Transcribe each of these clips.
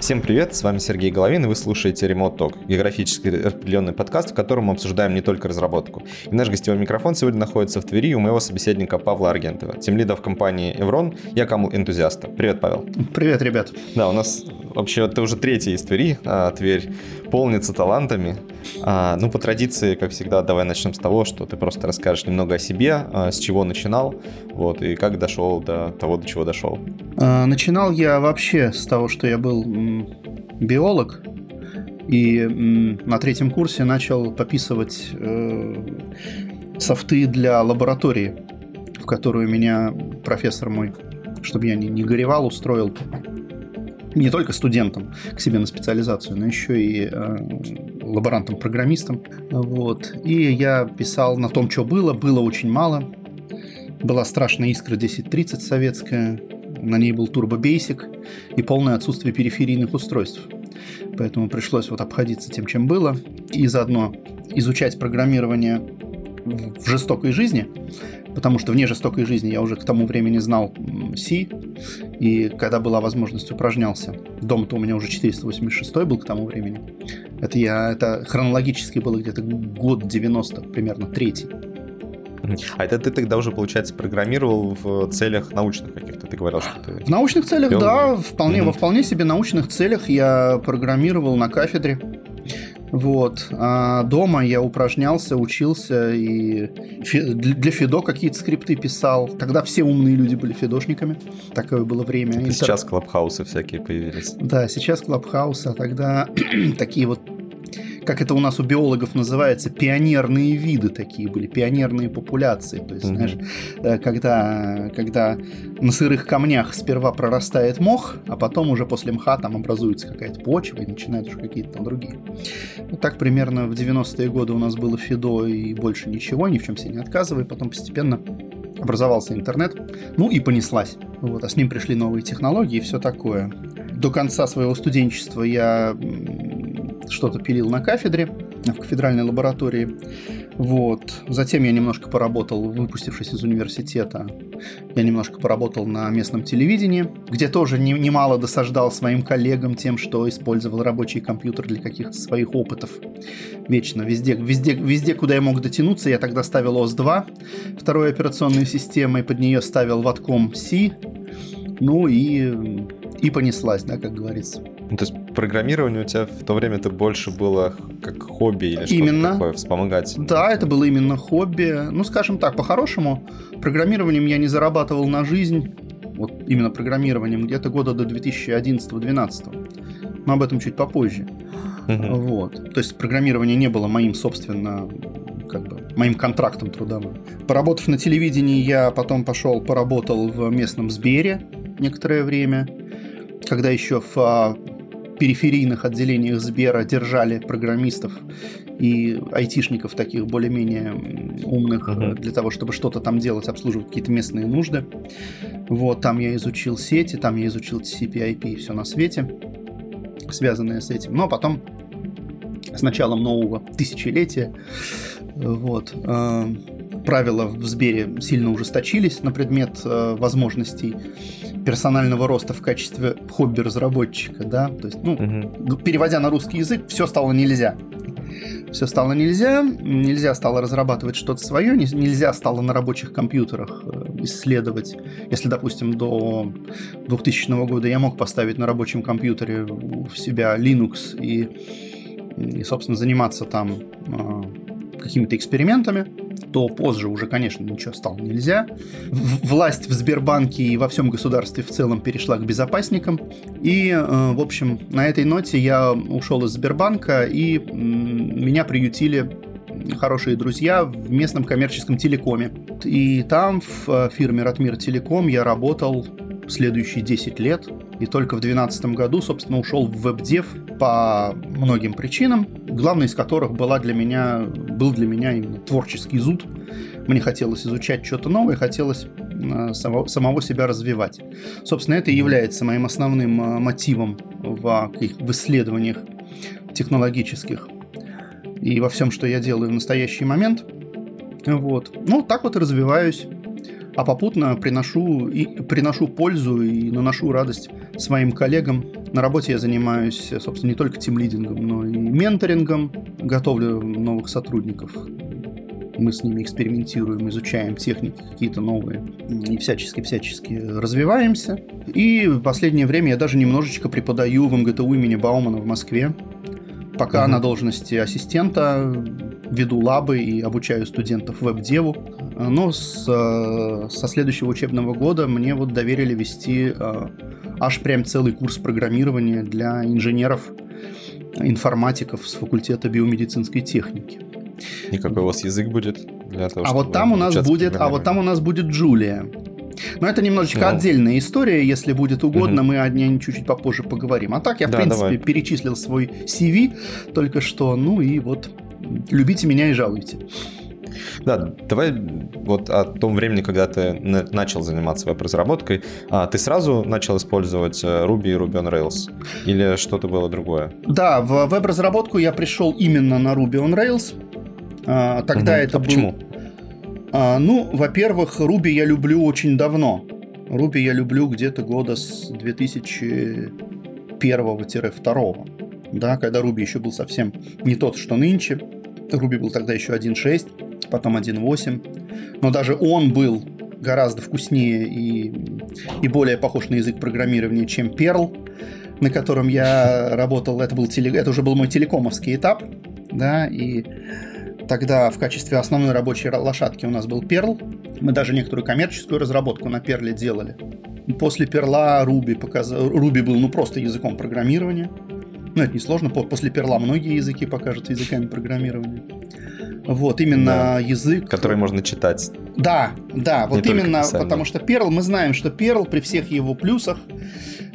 Всем привет, с вами Сергей Головин, и вы слушаете Remote Talk, географически определенный подкаст, в котором мы обсуждаем не только разработку. И наш гостевой микрофон сегодня находится в Твери у моего собеседника Павла Аргентова, тимлида в компании Evron, я Камл Энтузиаста. Привет, Павел. Привет, ребят. Да, у нас вообще ты уже третий из Твери, а Тверь полнится талантами. А, ну, по традиции, как всегда, давай начнем с того, что ты просто расскажешь немного о себе, а, с чего начинал, вот, и как дошел до того, до чего дошел. А, начинал я вообще с того, что я был биолог, и на третьем курсе начал пописывать э, софты для лаборатории, в которую меня профессор мой, чтобы я не, не горевал, устроил не только студентам к себе на специализацию, но еще и э, лаборантам-программистам. Вот. И я писал на том, что было. Было очень мало. Была страшная искра 1030 советская. На ней был Turbo Basic и полное отсутствие периферийных устройств. Поэтому пришлось вот обходиться тем, чем было. И заодно изучать программирование в жестокой жизни, потому что вне жестокой жизни я уже к тому времени знал C, и когда была возможность, упражнялся. Дом-то у меня уже 486 был к тому времени. Это я, это хронологически было где-то год 90, примерно третий. А это ты тогда уже, получается, программировал в целях научных каких-то? Ты говорил, что ты... В научных целях, Делал? да. Вполне, mm-hmm. Во вполне себе научных целях я программировал на кафедре. Вот. А дома я упражнялся, учился и для Фидо какие-то скрипты писал. Тогда все умные люди были фидошниками. Такое было время. Интер... Сейчас клабхаусы всякие появились. Да, сейчас клабхаусы, а тогда такие вот как это у нас у биологов называется, пионерные виды такие были, пионерные популяции. То есть, mm-hmm. знаешь, э, когда, когда на сырых камнях сперва прорастает мох, а потом уже после мха там образуется какая-то почва и начинают уже какие-то там другие. Вот так примерно в 90-е годы у нас было Фидо и больше ничего, ни в чем себе не отказывай. Потом постепенно образовался интернет, ну и понеслась. Вот, а с ним пришли новые технологии и все такое. До конца своего студенчества я что-то пилил на кафедре, в кафедральной лаборатории. Вот. Затем я немножко поработал, выпустившись из университета, я немножко поработал на местном телевидении, где тоже не, немало досаждал своим коллегам тем, что использовал рабочий компьютер для каких-то своих опытов. Вечно, везде, везде, везде, куда я мог дотянуться, я тогда ставил OS-2, второй операционной системой, под нее ставил ватком C, ну и, и понеслась, да, как говорится. Ну, то есть программирование у тебя в то время это больше было как хобби или что-то такое, вспомогать? Да, это было именно хобби. Ну, скажем так, по-хорошему, программированием я не зарабатывал на жизнь, вот именно программированием, где-то года до 2011-2012. Но об этом чуть попозже. Угу. Вот. То есть программирование не было моим, собственно, как бы моим контрактом трудовым. Поработав на телевидении, я потом пошел, поработал в местном Сбере некоторое время, когда еще в а, периферийных отделениях Сбера держали программистов и айтишников таких более-менее умных uh-huh. для того, чтобы что-то там делать, обслуживать какие-то местные нужды. Вот, там я изучил сети, там я изучил TCP, IP и все на свете, связанное с этим. Но потом, с началом нового тысячелетия, вот, э, правила в Сбере сильно ужесточились на предмет э, возможностей персонального роста в качестве хобби-разработчика, да, то есть, ну, угу. переводя на русский язык, все стало нельзя. Все стало нельзя, нельзя стало разрабатывать что-то свое, нельзя стало на рабочих компьютерах э, исследовать. Если, допустим, до 2000 года я мог поставить на рабочем компьютере в себя Linux и, и собственно, заниматься там э, какими-то экспериментами, то позже уже, конечно, ничего стало нельзя. Власть в Сбербанке и во всем государстве в целом перешла к безопасникам. И, э, в общем, на этой ноте я ушел из Сбербанка, и меня приютили хорошие друзья в местном коммерческом телекоме. И там, в э, фирме Ратмир Телеком, я работал следующие 10 лет. И только в 2012 году, собственно, ушел в веб-дев по многим причинам, главной из которых была для меня, был для меня именно творческий зуд. Мне хотелось изучать что-то новое, хотелось э, самого, самого себя развивать. Собственно, это и является моим основным э, мотивом в, в исследованиях технологических и во всем, что я делаю в настоящий момент. Вот. Ну, так вот развиваюсь. а попутно приношу, и, приношу пользу и наношу радость своим коллегам. На работе я занимаюсь, собственно, не только тимлидингом, но и менторингом, готовлю новых сотрудников мы с ними экспериментируем, изучаем техники какие-то новые и всячески-всячески развиваемся. И в последнее время я даже немножечко преподаю в МГТУ имени Баумана в Москве. Пока угу. на должности ассистента веду лабы и обучаю студентов веб-деву. Но с, со следующего учебного года мне вот доверили вести э, аж прям целый курс программирования для инженеров, информатиков с факультета биомедицинской техники. И какой у вас язык будет для того, А вот там у нас будет, а вот там у нас будет Джулия. Но это немножечко ну. отдельная история, если будет угодно, угу. мы о ней чуть-чуть попозже поговорим. А так я, в да, принципе, давай. перечислил свой CV только что, ну и вот любите меня и жалуйте. Да, давай вот о том времени, когда ты начал заниматься веб-разработкой, а ты сразу начал использовать э, Ruby и Ruby on Rails? Или что-то было другое? Да, в веб-разработку я пришел именно на Ruby on Rails. А, тогда угу. это а был... почему? А, ну, во-первых, Ruby я люблю очень давно. Ruby я люблю где-то года с 2001-2, да, когда Ruby еще был совсем не тот, что нынче. Ruby был тогда еще 1.6, потом 1.8. Но даже он был гораздо вкуснее и, и более похож на язык программирования, чем Perl, на котором я работал. Это, был теле, это уже был мой телекомовский этап, да, и Тогда в качестве основной рабочей лошадки у нас был Perl. Мы даже некоторую коммерческую разработку на Perl делали. После Perl Ruby, показ... Ruby был ну просто языком программирования. Ну, это несложно. После Perl многие языки покажутся языками программирования. Вот, именно да, язык... Который можно читать. Да, да, вот именно, потому что Perl, мы знаем, что Perl при всех его плюсах,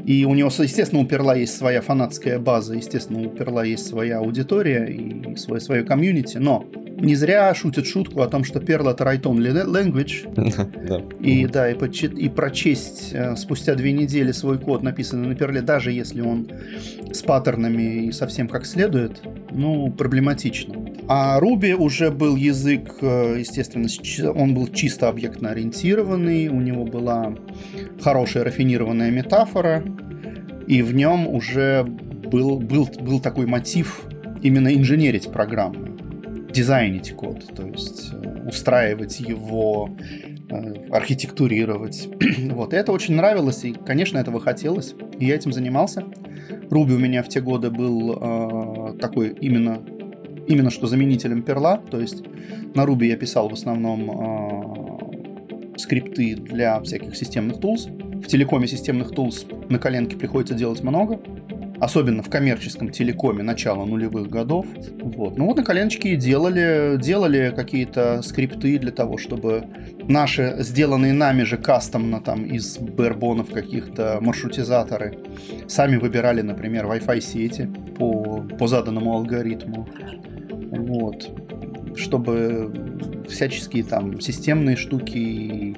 и у него, естественно, у Перла есть своя фанатская база, естественно, у Перла есть своя аудитория и свое, свое комьюнити, но не зря шутят шутку о том, что Perl это write-only language. И да, и, и прочесть э, спустя две недели свой код, написанный на Perl, даже если он с паттернами и совсем как следует, ну, проблематично. А Ruby уже был язык, э, естественно, он был чисто объектно ориентированный, у него была хорошая рафинированная метафора, и в нем уже был, был, был такой мотив именно инженерить программы дизайнить код, то есть э, устраивать его, э, архитектурировать. вот, и это очень нравилось, и, конечно, этого хотелось, и я этим занимался. Руби у меня в те годы был э, такой именно, именно что заменителем перла, то есть на Руби я писал в основном э, скрипты для всяких системных тулз. В телекоме системных тулз на коленке приходится делать много, особенно в коммерческом телекоме начала нулевых годов. Вот. Ну вот на коленочке делали, делали какие-то скрипты для того, чтобы наши, сделанные нами же кастомно там из барбонов каких-то маршрутизаторы, сами выбирали, например, Wi-Fi сети по, по заданному алгоритму. Вот. Чтобы всяческие там системные штуки,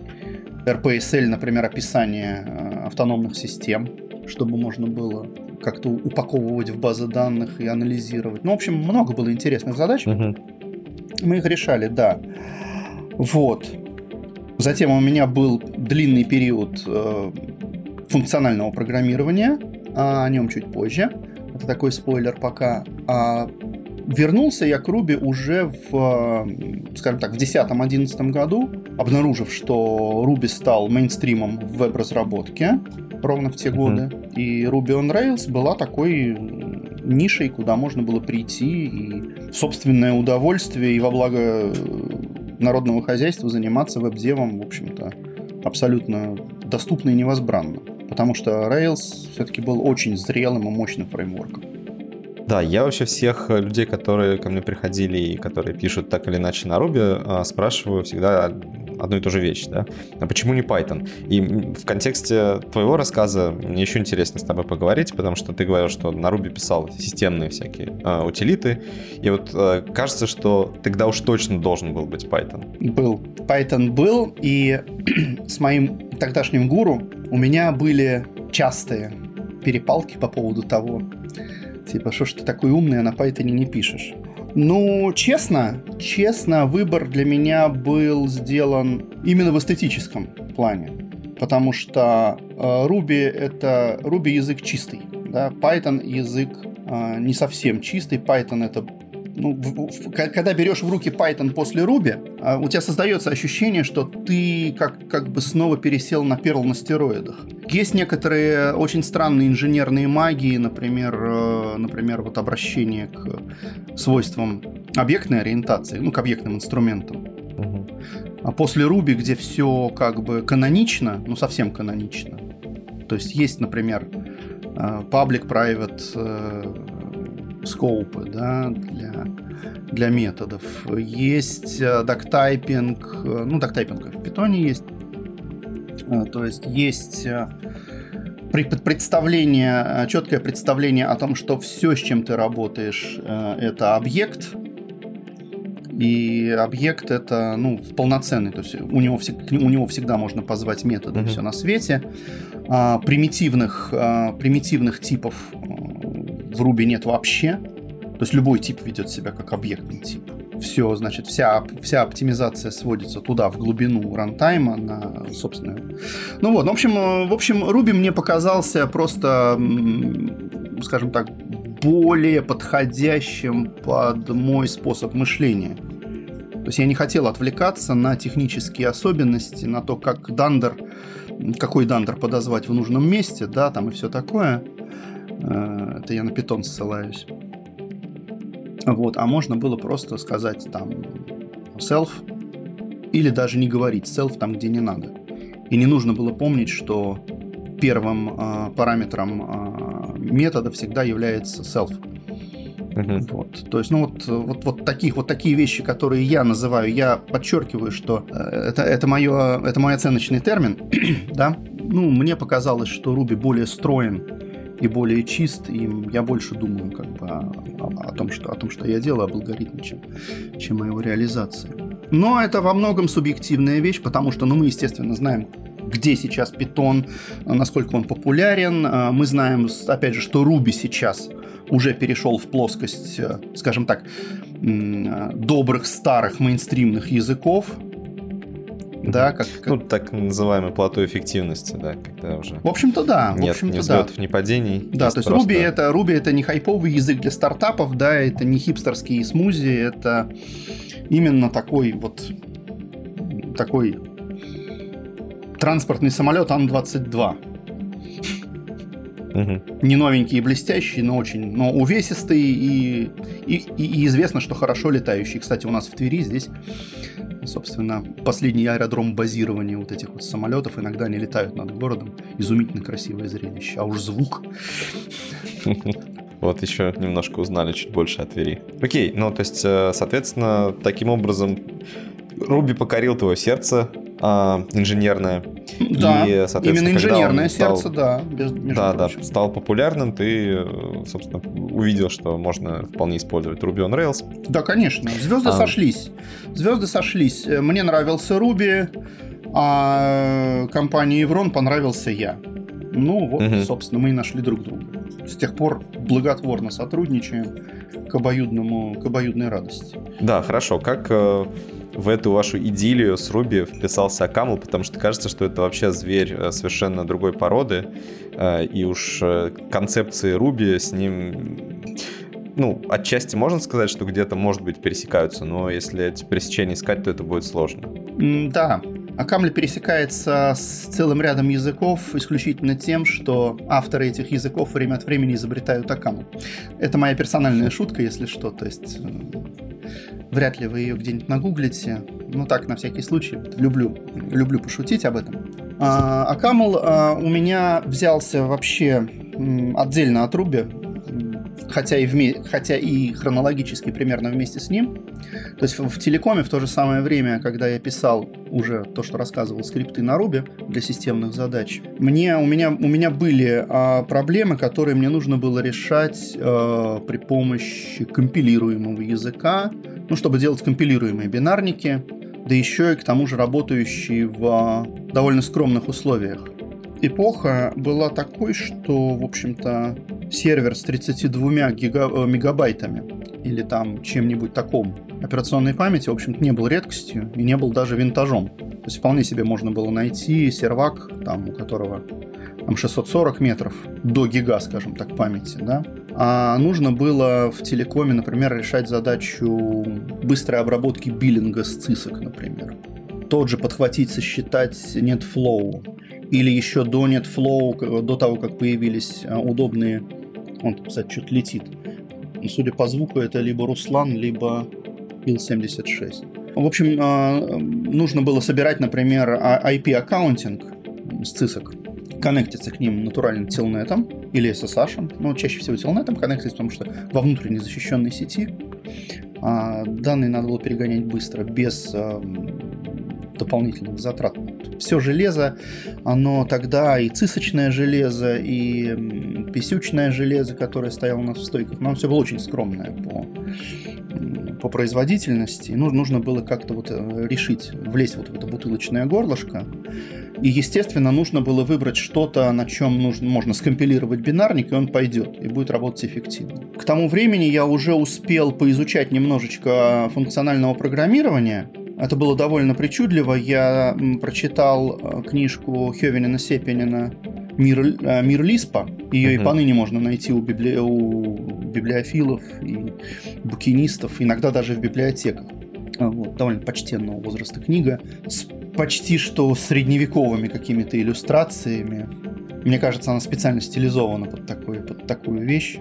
RPSL, например, описание э, автономных систем, чтобы можно было как-то упаковывать в базы данных и анализировать. Ну, в общем, много было интересных задач. Угу. Мы их решали, да. Вот. Затем у меня был длинный период э, функционального программирования, а о нем чуть позже. Это такой спойлер пока. А вернулся я к Ruby уже в, скажем так, в 2010-2011 году, обнаружив, что Ruby стал мейнстримом в веб-разработке ровно в те годы. Uh-huh. И Ruby on Rails была такой нишей, куда можно было прийти и собственное удовольствие и во благо э, народного хозяйства заниматься веб-девом, в общем-то, абсолютно доступно и невозбранно. Потому что Rails все-таки был очень зрелым и мощным фреймворком. Да, я вообще всех людей, которые ко мне приходили и которые пишут так или иначе на Ruby, а, спрашиваю всегда одну и ту же вещь, да? А почему не Python? И в контексте твоего рассказа мне еще интересно с тобой поговорить, потому что ты говорил, что на Ruby писал системные всякие э, утилиты, и вот э, кажется, что тогда уж точно должен был быть Python. Был. Python был, и с моим тогдашним гуру у меня были частые перепалки по поводу того, Типа, что ж ты такой умный, а на Python не пишешь? Ну, честно, честно, выбор для меня был сделан именно в эстетическом плане. Потому что э, Ruby это Ruby язык чистый, да, Python язык э, не совсем чистый, Python это ну, в, когда берешь в руки Python после Ruby, а, у тебя создается ощущение, что ты как, как бы снова пересел на Perl на стероидах. Есть некоторые очень странные инженерные магии, например, э, например вот обращение к свойствам объектной ориентации, ну, к объектным инструментам. А после Ruby, где все как бы канонично, ну, совсем канонично, то есть есть, например, э, public-private э, скоупы да, для, для методов. Есть э, доктайпинг, э, ну, доктайпинг в питоне есть. Э, то есть есть представление, четкое представление о том, что все, с чем ты работаешь, это объект, и объект это ну, полноценный, то есть у него, у него всегда можно позвать методы mm-hmm. все на свете. А, примитивных, а, примитивных типов в Ruby нет вообще. То есть любой тип ведет себя как объектный тип. Все, значит, вся, вся оптимизация сводится туда, в глубину рантайма, на собственную. Ну вот, в общем, э, в общем, Ruby мне показался просто, скажем так, более подходящим под мой способ мышления. То есть я не хотел отвлекаться на технические особенности, на то, как дандер, какой дандер подозвать в нужном месте, да, там и все такое. Э, это я на питон ссылаюсь. Вот, а можно было просто сказать там self или даже не говорить self там, где не надо. И не нужно было помнить, что первым э, параметром э, метода всегда является self. Uh-huh. Вот. То есть, ну вот, вот, вот, таких, вот такие вещи, которые я называю, я подчеркиваю, что э, это, это, мое, это мой оценочный термин, да. Ну, мне показалось, что Руби более строен и более чист, и я больше думаю как бы о, о, том, что, о том, что я делаю, об алгоритме, чем, чем о его реализации. Но это во многом субъективная вещь, потому что ну, мы, естественно, знаем, где сейчас питон, насколько он популярен. А, мы знаем, опять же, что Руби сейчас уже перешел в плоскость, э, скажем так, добрых старых мейнстримных языков, да, как, как... Ну, так называемый плато эффективности, да, когда уже... В общем-то, да. Нет в общем-то, ни взлетов, да. ни падений. Да, то есть просто... Ruby это, Ruby это не хайповый язык для стартапов, да, это не хипстерские смузи, это именно такой вот такой транспортный самолет Ан-22. Угу. Не новенький и блестящий, но очень но увесистый и, и, и известно, что хорошо летающий. Кстати, у нас в Твери здесь собственно, последний аэродром базирования вот этих вот самолетов. Иногда они летают над городом. Изумительно красивое зрелище. А уж звук. Вот еще немножко узнали чуть больше о Твери. Окей, ну то есть, э, соответственно, таким образом Руби покорил твое сердце а, инженерное. Да, и, именно инженерное стал, сердце, да. Без, да, прочим. да, стал популярным, ты, собственно, увидел, что можно вполне использовать Ruby on Rails. Да, конечно. Звезды а... сошлись. Звезды сошлись. Мне нравился Ruby, а компании Evron понравился я. Ну вот, угу. собственно, мы и нашли друг друга. С тех пор благотворно сотрудничаем к, обоюдному, к обоюдной радости. Да, хорошо. Как э, в эту вашу идиллию с Руби вписался Акамл, потому что кажется, что это вообще зверь э, совершенно другой породы, э, и уж э, концепции Руби с ним ну, отчасти можно сказать, что где-то, может быть, пересекаются, но если эти пересечения искать, то это будет сложно. Да, Акамли пересекается с целым рядом языков исключительно тем, что авторы этих языков время от времени изобретают Акамл. Это моя персональная шутка, если что, то есть Вряд ли вы ее где-нибудь нагуглите. Ну так, на всякий случай. Люблю, люблю пошутить об этом. А, а Камл а, у меня взялся вообще отдельно от Руби, хотя и, вме... хотя и хронологически примерно вместе с ним. То есть в, в телекоме в то же самое время, когда я писал уже то, что рассказывал скрипты на Руби для системных задач, мне, у, меня, у меня были а, проблемы, которые мне нужно было решать а, при помощи компилируемого языка, ну, чтобы делать компилируемые бинарники, да еще и к тому же работающие в а, довольно скромных условиях. Эпоха была такой, что, в общем-то, сервер с 32 гига... Э, мегабайтами или там чем-нибудь таком операционной памяти, в общем-то, не был редкостью и не был даже винтажом. То есть вполне себе можно было найти сервак, там, у которого там 640 метров до гига, скажем так, памяти, да, а нужно было в телекоме, например, решать задачу быстрой обработки биллинга с цисок, например. Тот же подхватить, сосчитать NetFlow. Или еще до NetFlow, до того, как появились а, удобные... Он, кстати, что-то летит. И, судя по звуку, это либо Руслан, либо Ил-76. В общем, а, нужно было собирать, например, IP-аккаунтинг с цисок коннектиться к ним натуральным телнетом или SSH, но чаще всего телнетом коннектиться, потому что во внутренней защищенной сети а, данные надо было перегонять быстро, без а, дополнительных затрат. Все железо, оно тогда и цисочное железо, и писючное железо, которое стояло у нас в стойках, оно все было очень скромное по по производительности. Ну, нужно было как-то вот э, решить, влезть вот в это бутылочное горлышко. И, естественно, нужно было выбрать что-то, на чем нужно, можно скомпилировать бинарник, и он пойдет, и будет работать эффективно. К тому времени я уже успел поизучать немножечко функционального программирования. Это было довольно причудливо. Я прочитал э, книжку Хёвенина Сепенина «Мир, э, Мир Лиспа». Ее uh-huh. и поныне можно найти у, библи... у библиофилов и букинистов, иногда даже в библиотеках. Вот, довольно почтенного возраста книга с почти что средневековыми какими-то иллюстрациями. Мне кажется, она специально стилизована под, такую, под такую вещь.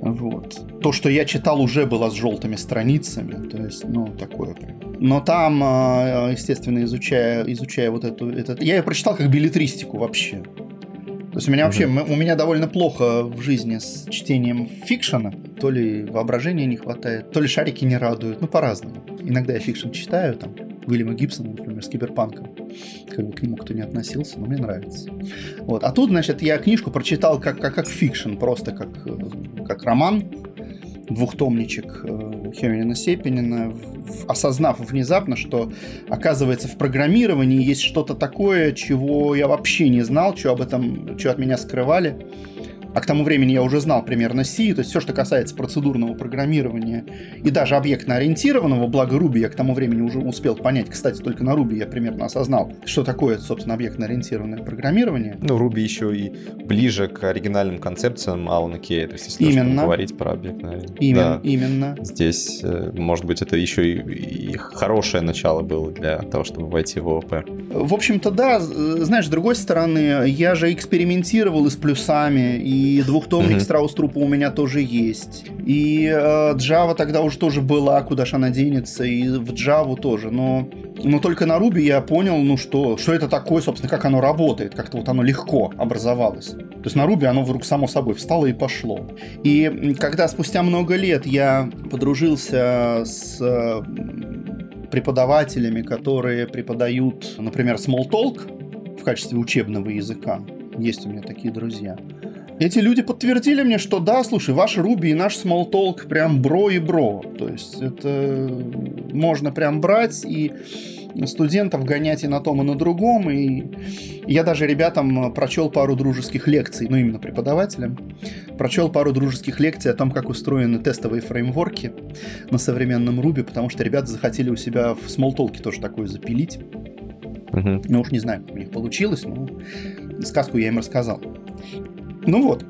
Вот. То, что я читал, уже было с желтыми страницами. То есть, ну, такое прям. Но там, а, естественно, изучая, изучая вот эту... Этот... Я ее прочитал как билетристику вообще. То есть у меня вообще, у меня довольно плохо в жизни с чтением фикшена. То ли воображения не хватает, то ли шарики не радуют. Ну, по-разному. Иногда я fiction читаю, там, Уильяма Гибсона, например, с киберпанком. Как бы к нему кто не относился, но мне нравится. Вот. А тут, значит, я книжку прочитал как, как, как fiction, просто как, э, как роман, двухтомничек э, Хеминина Сепинина, осознав внезапно, что, оказывается, в программировании есть что-то такое, чего я вообще не знал, что об этом, что от меня скрывали. А к тому времени я уже знал примерно C, то есть все, что касается процедурного программирования и даже объектно-ориентированного, благо Ruby я к тому времени уже успел понять, кстати, только на Ruby я примерно осознал, что такое, собственно, объектно-ориентированное программирование. Ну, Ruby еще и ближе к оригинальным концепциям Алана Кея, то есть если именно. говорить про объектно Именно, да. именно. Здесь, э, может быть, это еще и, и хорошее начало было для того, чтобы войти в ООП. В общем-то, да, знаешь, с другой стороны, я же экспериментировал и с плюсами, и и двухтомник mm-hmm. Страус-Трупа у меня тоже есть. И э, Java тогда уже тоже была, куда же она денется, и в Java тоже. Но, но только на Ruby я понял, ну что, что это такое, собственно, как оно работает, как-то вот оно легко образовалось. То есть на Ruby оно вдруг само собой встало и пошло. И когда спустя много лет я подружился с преподавателями, которые преподают, например, Smalltalk в качестве учебного языка, есть у меня такие друзья, эти люди подтвердили мне, что да, слушай, ваш Руби и наш Smalltalk прям бро и бро. То есть это можно прям брать и студентов гонять и на том, и на другом. И я даже ребятам прочел пару дружеских лекций, ну именно преподавателям, прочел пару дружеских лекций о том, как устроены тестовые фреймворки на современном Руби, потому что ребята захотели у себя в Smalltalk тоже такое запилить. Uh-huh. Ну уж не знаю, как у них получилось, но сказку я им рассказал. Ну вот.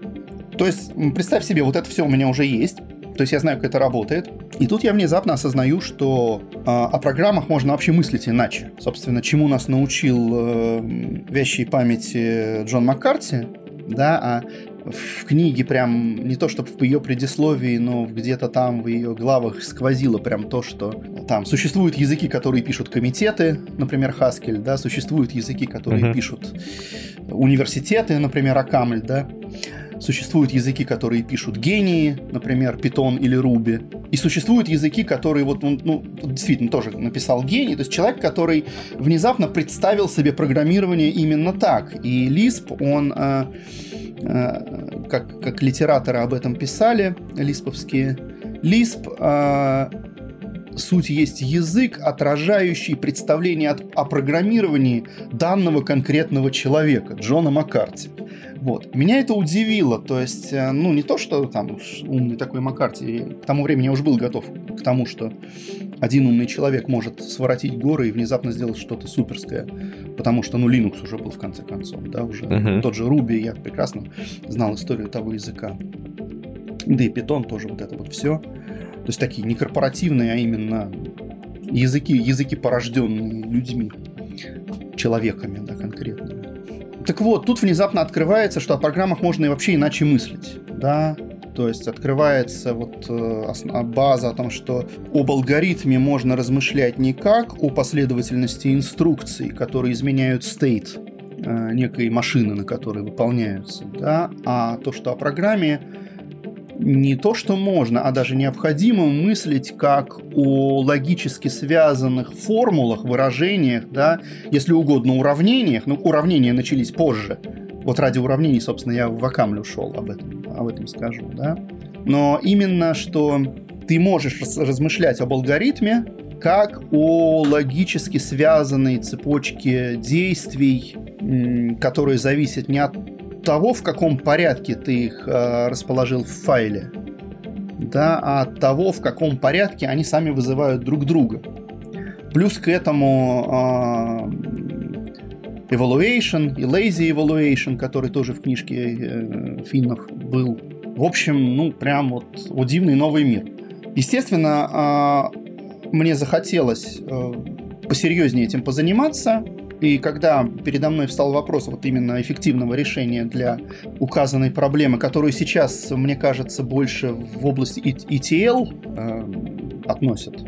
То есть, представь себе, вот это все у меня уже есть. То есть я знаю, как это работает. И тут я внезапно осознаю, что э, о программах можно вообще мыслить иначе. Собственно, чему нас научил э, вещей памяти Джон Маккарти, да, а в книге прям не то чтобы в ее предисловии, но где-то там в ее главах сквозило прям то, что там существуют языки, которые пишут комитеты, например, Haskell, да, существуют языки, которые uh-huh. пишут университеты, например, Акамль, да, Существуют языки, которые пишут гении, например, Python или Ruby. И существуют языки, которые вот, ну, ну, действительно тоже написал гений. То есть человек, который внезапно представил себе программирование именно так. И Lisp, он, э, э, как, как литераторы об этом писали, лисповские, Lisp э, суть есть язык, отражающий представление от, о программировании данного конкретного человека, Джона Маккарти. Вот. Меня это удивило. То есть, э, ну, не то, что там умный такой Маккарти. К тому времени я уже был готов к тому, что один умный человек может своротить горы и внезапно сделать что-то суперское. Потому что, ну, Linux уже был в конце концов, да, уже. Uh-huh. Тот же Ruby, я прекрасно знал историю того языка. Да и Python тоже вот это вот все. То есть такие не корпоративные, а именно языки, языки порожденные людьми, человеками, да, конкретными. Так вот, тут внезапно открывается, что о программах можно и вообще иначе мыслить, да, то есть открывается вот э, база о том, что об алгоритме можно размышлять не как о последовательности инструкций, которые изменяют стейт э, некой машины, на которой выполняются, да, а то, что о программе не то, что можно, а даже необходимо мыслить как о логически связанных формулах, выражениях, да, если угодно, уравнениях. Ну, уравнения начались позже. Вот ради уравнений, собственно, я в Вакамлю ушел об этом, об этом скажу, да. Но именно, что ты можешь размышлять об алгоритме как о логически связанной цепочке действий, которые зависят не от того, в каком порядке ты их э, расположил в файле, да, а от того, в каком порядке они сами вызывают друг друга. Плюс к этому э, evaluation и lazy evaluation, который тоже в книжке э, финнов был. В общем, ну, прям вот, вот дивный новый мир. Естественно, э, мне захотелось э, посерьезнее этим позаниматься. И когда передо мной встал вопрос вот именно эффективного решения для указанной проблемы, которую сейчас, мне кажется, больше в области ETL э, относят,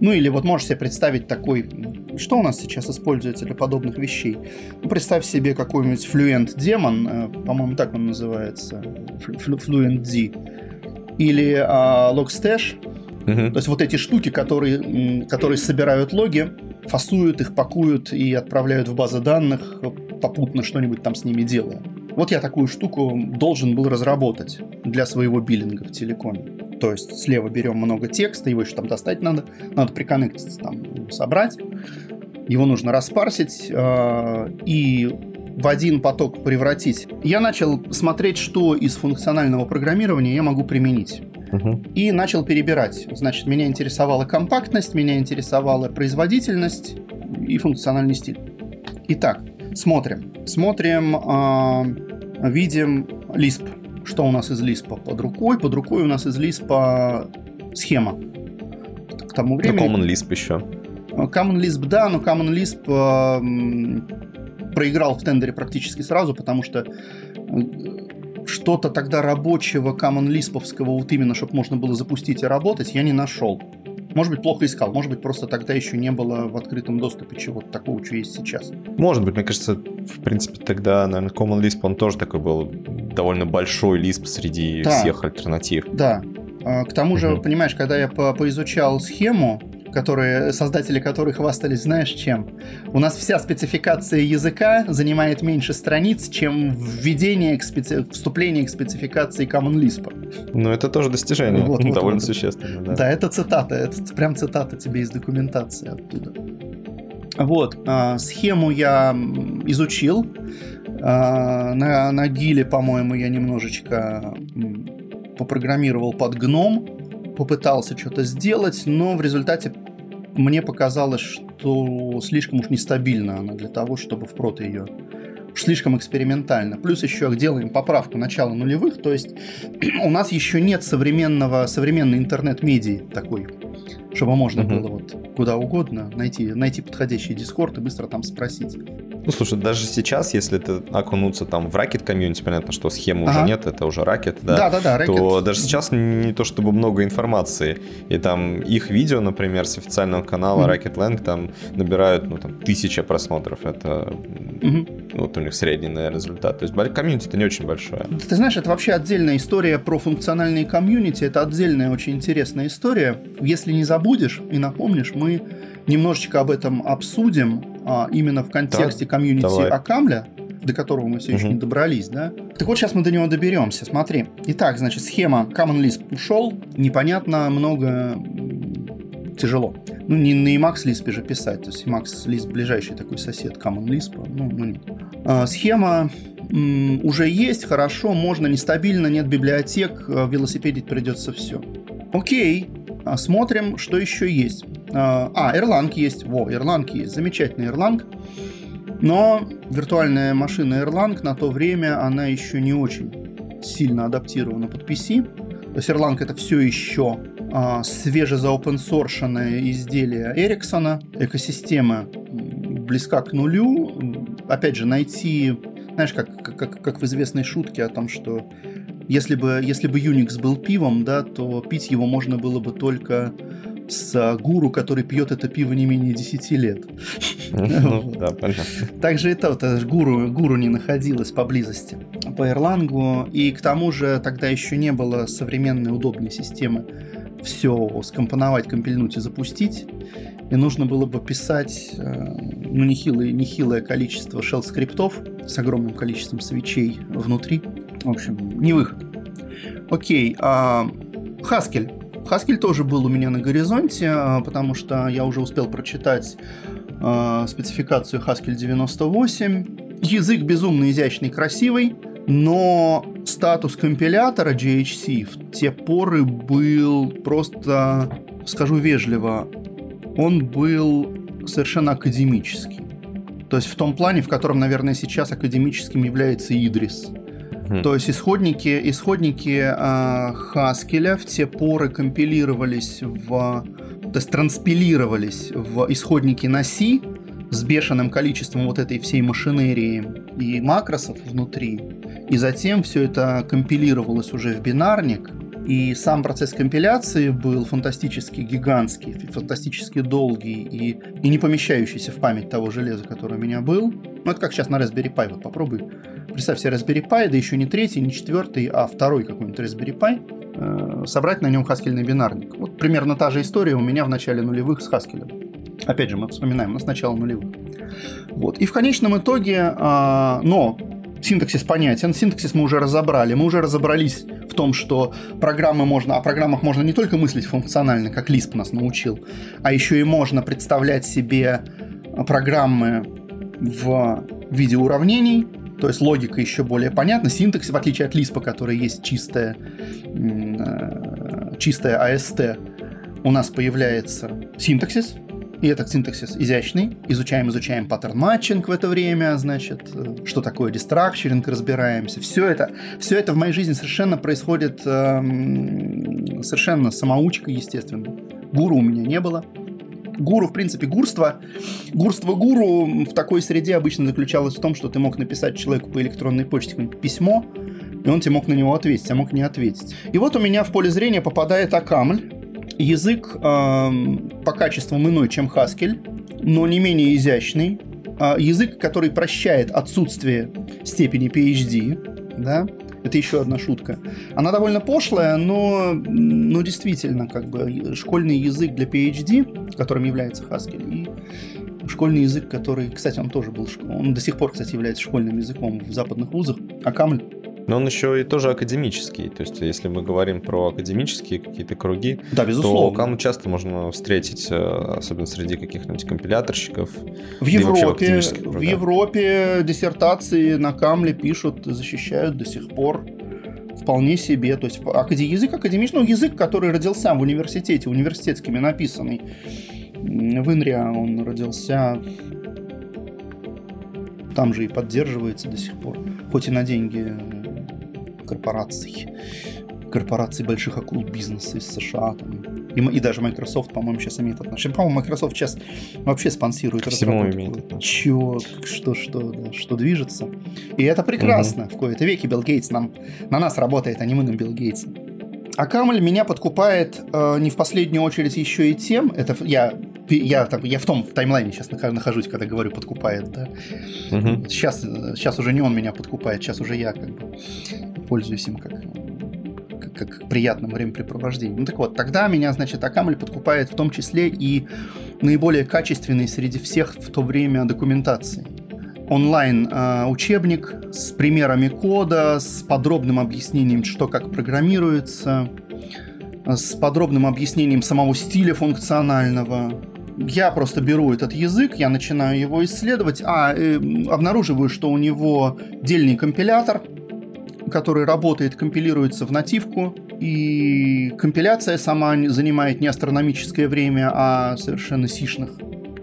ну или вот можешь себе представить такой, что у нас сейчас используется для подобных вещей? Ну, представь себе какой-нибудь Fluent Demon, э, по-моему, так он называется, Fluent D, или э, Logstash, Uh-huh. То есть вот эти штуки, которые, которые собирают логи, фасуют их, пакуют и отправляют в базы данных, попутно что-нибудь там с ними делая. Вот я такую штуку должен был разработать для своего биллинга в телекоме. То есть слева берем много текста, его еще там достать надо, надо приконнектиться, там, собрать. Его нужно распарсить э, и в один поток превратить. Я начал смотреть, что из функционального программирования я могу применить. И начал перебирать. Значит, меня интересовала компактность, меня интересовала производительность и функциональный стиль. Итак, смотрим. Смотрим, э, видим Lisp. Что у нас из Lisp под рукой? Под рукой у нас из Lisp схема. К тому времени... Ну, Common Lisp еще. Common Lisp, да, но Common Lisp э, проиграл в тендере практически сразу, потому что что-то тогда рабочего Common Lisp вот именно, чтобы можно было запустить и работать, я не нашел. Может быть, плохо искал, может быть, просто тогда еще не было в открытом доступе чего-то такого, что есть сейчас. Может быть, мне кажется, в принципе, тогда, наверное, Common Lisp, он тоже такой был довольно большой Lisp среди да. всех альтернатив. Да. А, к тому же, угу. понимаешь, когда я по поизучал схему, которые, создатели которых хвастались, знаешь, чем? У нас вся спецификация языка занимает меньше страниц, чем введение к специ... вступление к спецификации Common Lisp. Ну, это тоже достижение, вот, вот, довольно вот. существенно. Да. да, это цитата, это прям цитата тебе из документации оттуда. Вот, э, схему я изучил. Э, на, на Гиле, по-моему, я немножечко попрограммировал под гном, попытался что-то сделать, но в результате мне показалось, что слишком уж нестабильна она для того, чтобы впрот ее уж слишком экспериментально. Плюс еще делаем поправку начала нулевых, то есть у нас еще нет современного, современной интернет-медии такой, чтобы можно uh-huh. было вот куда угодно найти, найти подходящий дискорд и быстро там спросить. Ну, слушай, даже сейчас, если ты окунуться там в ракет комьюнити, понятно, что схемы ага. уже нет, это уже ракет, да? Да, да, да, ракет. То даже сейчас не то чтобы много информации. И там их видео, например, с официального канала mm-hmm. Там набирают, ну, там, тысяча просмотров. Это mm-hmm. вот у них средний, наверное, результат. То есть комьюнити это не очень большое. Ты знаешь, это вообще отдельная история про функциональные комьюнити. Это отдельная очень интересная история. Если не забудешь и напомнишь, мы немножечко об этом обсудим а, именно в контексте так, комьюнити давай. Акамля, до которого мы все угу. еще не добрались, да? Так вот, сейчас мы до него доберемся. Смотри. Итак, значит, схема Common Lisp ушел. Непонятно много тяжело. Ну, не на Emacs Lisp же писать. То есть Emacs Lisp ближайший такой сосед Common Lisp. Ну, ну нет. А, схема м, уже есть, хорошо, можно, нестабильно, нет библиотек, э, велосипедить придется все. Окей, а, смотрим, что еще есть. А, а Erlang есть. Во, Erlang есть. Замечательный Erlang. Но виртуальная машина Erlang на то время, она еще не очень сильно адаптирована под PC. То есть Erlang это все еще а, свежезаопенсоршенное изделие Эриксона. Экосистема близка к нулю. Опять же, найти, знаешь, как, как, как в известной шутке о том, что если бы, если бы Unix был пивом, да, то пить его можно было бы только с гуру, который пьет это пиво не менее 10 лет. Ну, да, понятно. Также и то, гуру, гуру не находилась поблизости по Ирлангу, и к тому же тогда еще не было современной удобной системы все скомпоновать, компильнуть и запустить. И нужно было бы писать э, ну, нехилое, нехилое количество shell-скриптов с огромным количеством свечей внутри. В общем, не выход. Окей, а, Хаскель. Хаскель тоже был у меня на горизонте, а, потому что я уже успел прочитать а, спецификацию Haskell 98. Язык безумно изящный, красивый, но статус компилятора GHC в те поры был просто, скажу вежливо, он был совершенно академический. То есть в том плане, в котором, наверное, сейчас академическим является Идрис. То есть исходники, исходники э, Хаскеля в те поры компилировались в... То есть транспилировались в исходники на C с бешеным количеством вот этой всей машинерии и макросов внутри. И затем все это компилировалось уже в бинарник, и сам процесс компиляции был фантастически гигантский, фантастически долгий и, и не помещающийся в память того железа, который у меня был. Ну, это как сейчас на Raspberry Pi. Вот попробуй. Представь себе Raspberry Pi, да еще не третий, не четвертый, а второй какой-нибудь Raspberry Pi, э, собрать на нем хаскельный бинарник. Вот примерно та же история у меня в начале нулевых с хаскелем. Опять же, мы вспоминаем, у нас начало нулевых. Вот. И в конечном итоге, э, но синтаксис понятен, синтаксис мы уже разобрали, мы уже разобрались в том, что программы можно, о программах можно не только мыслить функционально, как Lisp нас научил, а еще и можно представлять себе программы в виде уравнений, то есть логика еще более понятна, синтаксис, в отличие от Lisp, который есть чистая, э, чистая AST, у нас появляется синтаксис, и этот синтаксис изящный. Изучаем, изучаем pattern matching в это время, значит, э, что такое destructuring, разбираемся. Все это, все это в моей жизни совершенно происходит эм, совершенно самоучкой, естественно. Гуру у меня не было. Гуру, в принципе, гурство. Гурство гуру в такой среде обычно заключалось в том, что ты мог написать человеку по электронной почте письмо, и он тебе мог на него ответить, а мог не ответить. И вот у меня в поле зрения попадает OCaml, Язык э, по качествам иной, чем Haskell, но не менее изящный. Э, язык, который прощает отсутствие степени PhD, да, это еще одна шутка. Она довольно пошлая, но, но действительно, как бы школьный язык для PhD, которым является Haskell, и школьный язык, который, кстати, он тоже был, он до сих пор, кстати, является школьным языком в западных вузах, а Камль но он еще и тоже академический. То есть, если мы говорим про академические какие-то круги, да, безусловно. то Кану часто можно встретить, э, особенно среди каких-нибудь компиляторщиков. В Европе, в, в Европе диссертации на Камле пишут, защищают до сих пор вполне себе. То есть язык академичный, ну, язык, который родился в университете, университетскими написанный. В Инриа он родился там же и поддерживается до сих пор, хоть и на деньги корпораций, корпораций больших акул бизнеса из США. Там, и, и даже Microsoft, по-моему, сейчас имеет отношение. По-моему, Microsoft сейчас вообще спонсирует всему имеет Чего, что, что, да, что движется. И это прекрасно. Угу. В кои-то веке Билл Гейтс нам, на нас работает, а не мы на Билл Гейтса. А Камаль меня подкупает э, не в последнюю очередь еще и тем, это я я, там, я в том таймлайне сейчас нахожусь, когда говорю подкупает, да. Угу. Сейчас, сейчас уже не он меня подкупает, сейчас уже я как бы пользуюсь им как, как, как приятным времяпрепровождением. Ну так вот, тогда меня, значит, Акамль подкупает в том числе и наиболее качественный среди всех в то время документации. Онлайн э, с примерами кода, с подробным объяснением, что как программируется, с подробным объяснением самого стиля функционального, я просто беру этот язык, я начинаю его исследовать, а э, обнаруживаю, что у него дельный компилятор, который работает, компилируется в нативку, и компиляция сама занимает не астрономическое время, а совершенно сишных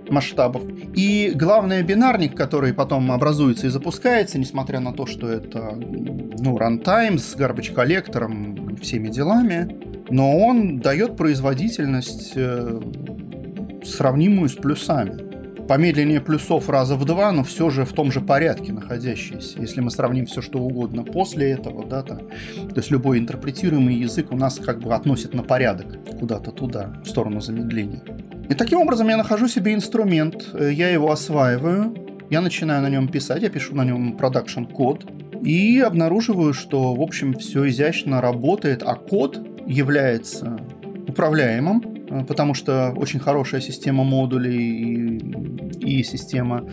масштабов. И главное, бинарник, который потом образуется и запускается, несмотря на то, что это ну, рантайм с garbage коллектором, всеми делами, но он дает производительность э, сравнимую с плюсами помедленнее плюсов раза в два, но все же в том же порядке находящиеся. Если мы сравним все что угодно после этого, да, то, то есть любой интерпретируемый язык у нас как бы относит на порядок куда-то туда, в сторону замедления. И таким образом я нахожу себе инструмент, э, я его осваиваю, я начинаю на нем писать, я пишу на нем продакшн код, и обнаруживаю, что, в общем, все изящно работает, а код является управляемым, потому что очень хорошая система модулей и, и система,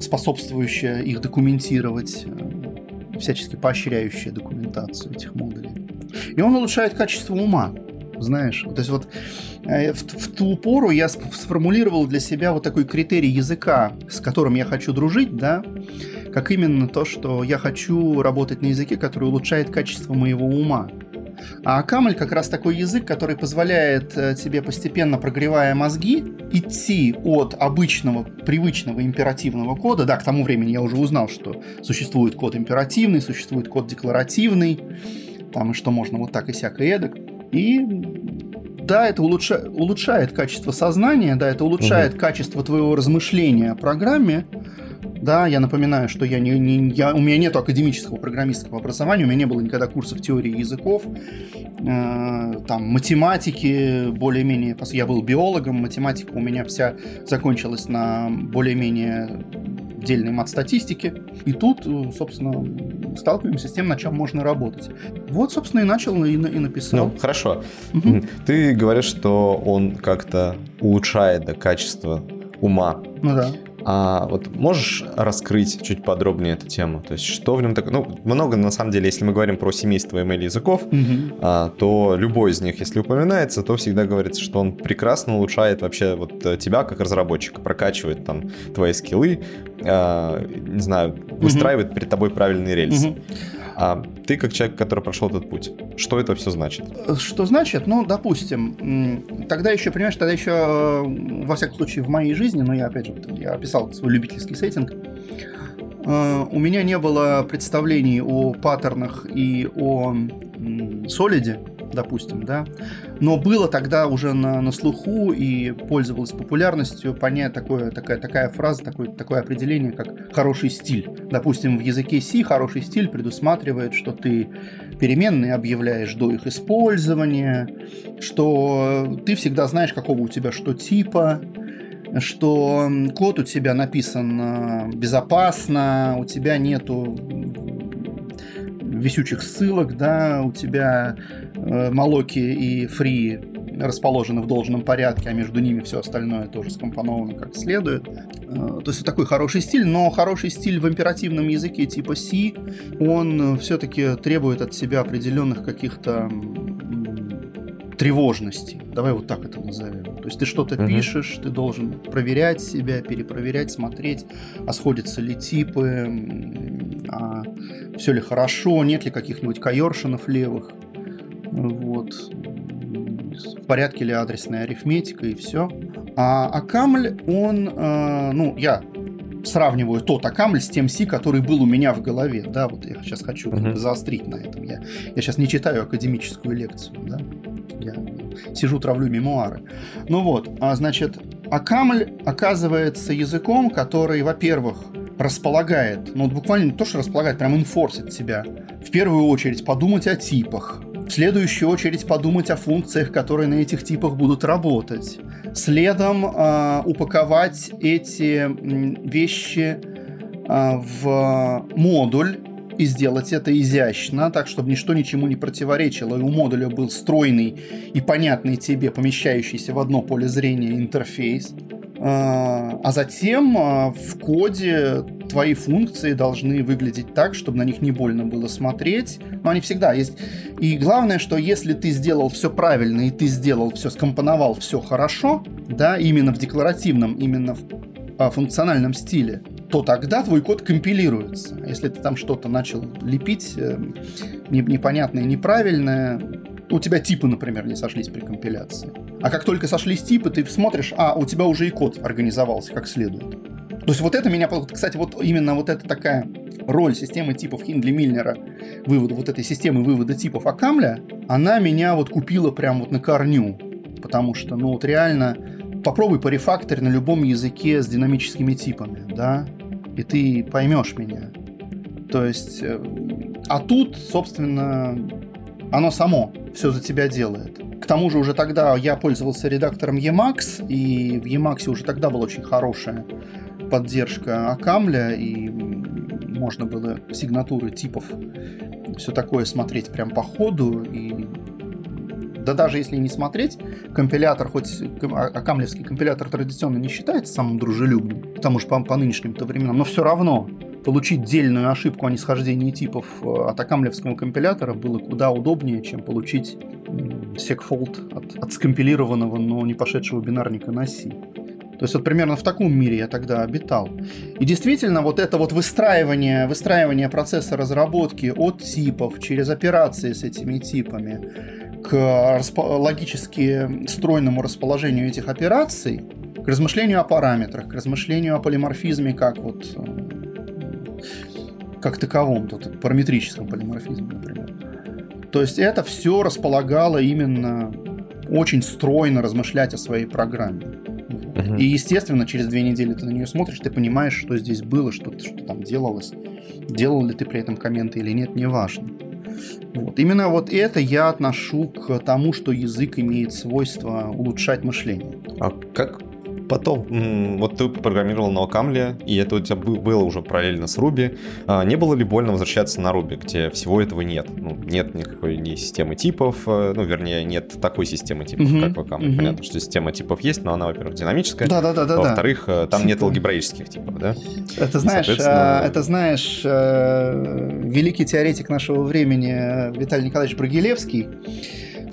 способствующая их документировать, э, всячески поощряющая документацию этих модулей. И он улучшает качество ума знаешь. То есть вот э, в, в ту пору я сформулировал для себя вот такой критерий языка, с которым я хочу дружить, да, как именно то, что я хочу работать на языке, который улучшает качество моего ума. А Камль как раз такой язык, который позволяет э, тебе постепенно прогревая мозги, идти от обычного, привычного императивного кода. Да, к тому времени я уже узнал, что существует код императивный, существует код декларативный, там и что можно вот так и всякое эдак. И да, это улучша... улучшает качество сознания, да, это улучшает угу. качество твоего размышления о программе. Да, я напоминаю, что я не, не, я, у меня нет академического программистского образования, у меня не было никогда курсов теории языков, э, там, математики, более-менее, я был биологом, математика у меня вся закончилась на более-менее отдельной мат-статистики. И тут, э, собственно, сталкиваемся с тем, на чем можно работать. Вот, собственно, и начал, и, и написал. Ну, хорошо. Угу. Ты говоришь, что он как-то улучшает да, качество ума. Ну да. А вот можешь раскрыть чуть подробнее эту тему? То есть что в нем такое? Ну, много, на самом деле, если мы говорим про семейство ML языков, угу. а, то любой из них, если упоминается, то всегда говорится, что он прекрасно улучшает вообще вот э, тебя как разработчика, прокачивает там твои скиллы, а, не знаю, выстраивает угу. перед тобой правильные рельсы. Угу. А ты как человек, который прошел этот путь, что это все значит? Что значит? Ну, допустим, тогда еще, понимаешь, тогда еще, э, во всяком случае, в моей жизни, но я, опять же, я описал свой любительский сеттинг, э, у меня не было представлений о паттернах и о солиде, допустим, да, но было тогда уже на, на слуху и пользовалось популярностью понять такое, такая, такая фраза, такое, такое определение, как хороший стиль. Допустим, в языке C хороший стиль предусматривает, что ты переменные объявляешь до их использования, что ты всегда знаешь, какого у тебя что типа, что код у тебя написан э, безопасно, у тебя нету висючих ссылок, да, у тебя э, молоки и фри расположены в должном порядке, а между ними все остальное тоже скомпоновано как следует. Э, то есть такой хороший стиль, но хороший стиль в императивном языке типа C, он все-таки требует от себя определенных каких-то тревожности. Давай вот так это назовем. То есть ты что-то uh-huh. пишешь, ты должен проверять себя, перепроверять, смотреть, а сходятся ли типы, а все ли хорошо, нет ли каких-нибудь кайоршинов левых. Вот. В порядке ли адресная арифметика и все. А Акамль, он, э, ну, я сравниваю тот Акамль с тем Си, который был у меня в голове, да, вот я сейчас хочу uh-huh. заострить на этом. Я, я сейчас не читаю академическую лекцию, да, я сижу, травлю мемуары. Ну вот, а, значит, Акамль оказывается языком, который, во-первых, располагает, ну вот буквально не то, что располагает, прям инфорсит себя. В первую очередь подумать о типах, следующую очередь подумать о функциях, которые на этих типах будут работать. Следом э, упаковать эти вещи э, в модуль и сделать это изящно, так, чтобы ничто ничему не противоречило, и у модуля был стройный и понятный тебе, помещающийся в одно поле зрения интерфейс. А, а затем а, в коде твои функции должны выглядеть так, чтобы на них не больно было смотреть. Но они всегда есть. И главное, что если ты сделал все правильно и ты сделал все, скомпоновал все хорошо, да, именно в декларативном, именно в а, функциональном стиле, то тогда твой код компилируется. Если ты там что-то начал лепить э, непонятное, неправильное, у тебя типы, например, не сошлись при компиляции. А как только сошлись типы, ты смотришь, а, у тебя уже и код организовался как следует. То есть вот это меня, кстати, вот именно вот эта такая роль системы типов Хиндли Мильнера, вывода вот этой системы вывода типов Акамля, она меня вот купила прям вот на корню. Потому что, ну вот реально, попробуй по порефактор на любом языке с динамическими типами, да, и ты поймешь меня. То есть, э, а тут, собственно, оно само все за тебя делает. К тому же уже тогда я пользовался редактором Emacs, и в Emacs уже тогда была очень хорошая поддержка Акамля, и можно было сигнатуры типов, все такое смотреть прям по ходу, и да даже если не смотреть, компилятор, хоть акамлевский компилятор традиционно не считается самым дружелюбным, потому что по, по нынешним-то временам, но все равно получить дельную ошибку о нисхождении типов э, от акамлевского компилятора было куда удобнее, чем получить секфолд от, от скомпилированного, но не пошедшего бинарника на C. То есть вот примерно в таком мире я тогда обитал. И действительно, вот это вот выстраивание, выстраивание процесса разработки от типов через операции с этими типами к логически стройному расположению этих операций, к размышлению о параметрах, к размышлению о полиморфизме как вот э, как таковом, тут параметрическом полиморфизме, например. То есть это все располагало именно очень стройно размышлять о своей программе. Uh-huh. И, естественно, через две недели ты на нее смотришь, ты понимаешь, что здесь было, что, что там делалось. Делал ли ты при этом комменты или нет, неважно. Вот. Именно вот это я отношу к тому, что язык имеет свойство улучшать мышление. А как Потом, вот ты программировал на Окамле, и это у тебя было уже параллельно с Ruby. А не было ли больно возвращаться на Ruby, где всего этого нет? Ну, нет никакой ни системы типов, э, ну, вернее, нет такой системы типов, угу, как в Окамле. Угу. Понятно, что система типов есть, но она, во-первых, динамическая. Да, да, да, да. Во-вторых, да. там нет алгебраических типов, да? Это знаешь, соответственно... это знаешь, э, великий теоретик нашего времени Виталий Николаевич Брагилевский